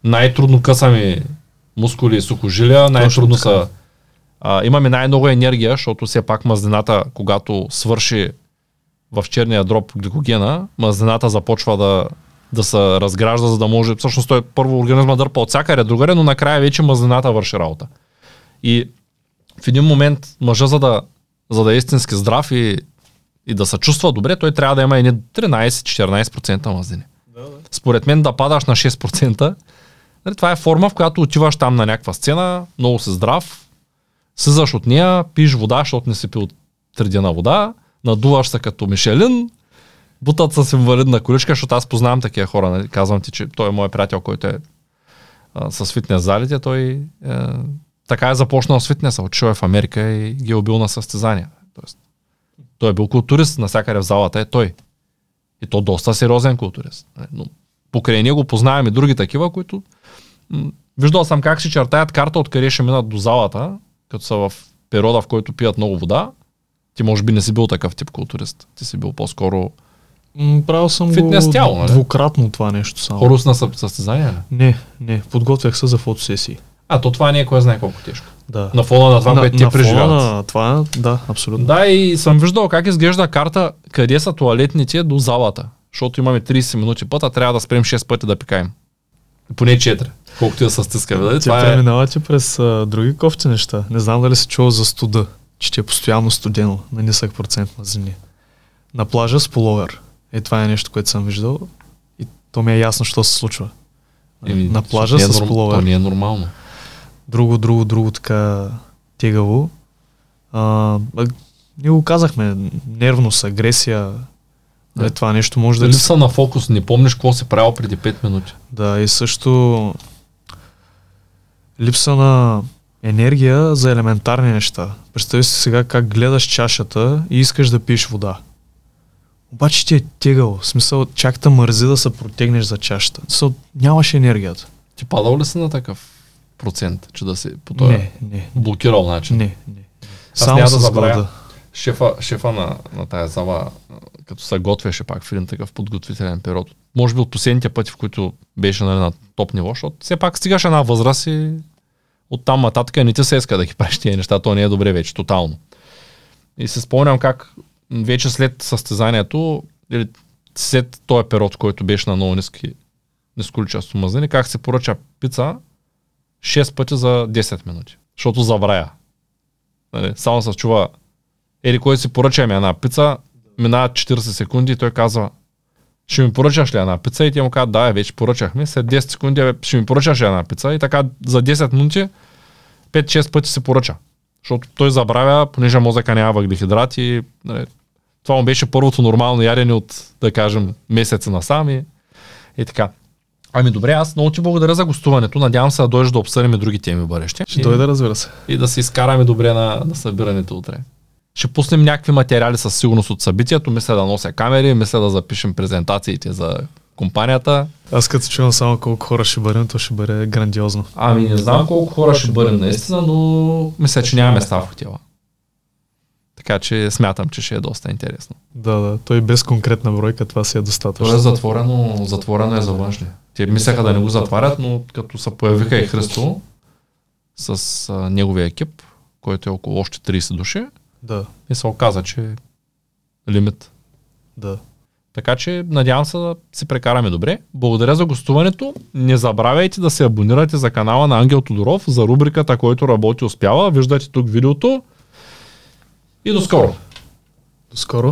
най-трудно късаме мускули и сухожилия, най-трудно са. А, имаме най-много енергия, защото все пак мазнината, когато свърши в черния дроб гликогена, мазнината започва да, да се разгражда, за да може. Всъщност той първо организма дърпа от всякъде другаде, но накрая вече мазнината върши работа. И в един момент мъжа, за да, за да е истински здрав и, и да се чувства добре, той трябва да има едни 13-14% мазнини. Според мен да падаш на 6%, нали, това е форма, в която отиваш там на някаква сцена, много си здрав, слизаш от нея, пиш вода, защото не си пил три дена вода, надуваш се като Мишелин, бутат с инвалидна количка, защото аз познавам такива хора. Нали? Казвам ти, че той е мой приятел, който е а, с фитнес залите, той е, така е започнал с фитнеса, отишъл е в Америка и ги е убил на състезания. Тоест, той е бил културист, навсякъде в залата е той. И то доста сериозен културист. нали, Но покрай него познавам и други такива, които виждал съм как си чертаят карта откъде ще минат до залата, като са в периода, в който пият много вода. Ти може би не си бил такъв тип културист. Ти си бил по-скоро Правил съм Фитнес го тяло, нали? двукратно това нещо само. хорус на съ- състезание. ли? Не, не. Подготвях се за фотосесии. А, то това не е кой знае колко тежко. Да. На фона на това, което ти на фона преживяват. на това, да, абсолютно. Да, и съм виждал как изглежда карта, къде са туалетните до залата. Защото имаме 30 минути път, а трябва да спрем 6 пъти да пикаем. Поне 4. Колкото да се стискаме. Нали? Ти Това е... преминавате през а, други кофти неща. Не знам дали си чувал за студа, че ти е постоянно студено на нисък процент мазнини. На плажа с половер. Е, това е нещо, което съм виждал и то ми е ясно, що се случва. Еми, на плажа е с норм- половер. То не е нормално. Друго, друго, друго така тегаво. А, ние го казахме, нервност, агресия. Да. Да. това нещо може да... Липса на фокус. Не помниш какво си правил преди 5 минути. Да, и също липса на енергия за елементарни неща. Представи си сега как гледаш чашата и искаш да пиеш вода. Обаче ти е тегъл. В смисъл, чак те мързи да се протегнеш за чашата. Смисъл, нямаш енергията. Ти падал ли си на такъв процент, че да си по този Не, не, блокирал начин? не, не. Аз няма Само да с забравя. Шефа, шефа на, на тая зала, като се готвеше пак в един такъв подготвителен период, може би от последните пъти, в които беше нали, на топ ниво, защото все пак стигаш една възраст и оттам нататък не ти се иска да ги правиш тия неща, то не е добре вече, тотално. И се спомням как вече след състезанието, или след този период, в който беше на много ниски нисколичество мазнини, как се поръча пица 6 пъти за 10 минути. Защото заврая. Нали, само се чува Ели кой си поръча ми една пица, минават 40 секунди и той казва ще ми поръчаш ли една пица? И те му казват, да, вече поръчахме. След 10 секунди, «Абе, ще ми поръчаш ли една пица? И така за 10 минути 5-6 пъти се поръча. Защото той забравя, понеже мозъка няма въглехидрати. Нали, това му беше първото нормално ядене от, да кажем, месеца насам и, и така. Ами добре, аз много ти благодаря за гостуването. Надявам се да дойдеш да обсъдим и други теми бъдеще. Ще И- дойде, разбира се. и да се изкараме добре на, на събирането утре. Ще пуснем някакви материали със сигурност от събитието. Мисля да нося камери, мисля да запишем презентациите за компанията. Аз като чувам само колко хора ще бъдем, то ще бъде грандиозно. Ами не знам колко хора ще бъдем наистина, но мисля, че няма места в хотела. Така че смятам, че ще е доста интересно. Да, да. Той без конкретна бройка, това си е достатъчно. Това е затворено, затворено е за външни. Те мислеха да не го затварят, но като се появиха и Христо с а, неговия екип, който е около още 30 души, Да, и се оказа, че е лимит. да. Така че надявам се да се прекараме добре. Благодаря за гостуването. Не забравяйте да се абонирате за канала на Ангел Тодоров за рубриката, който работи успява. Виждате тук видеото. И до скоро! До скоро.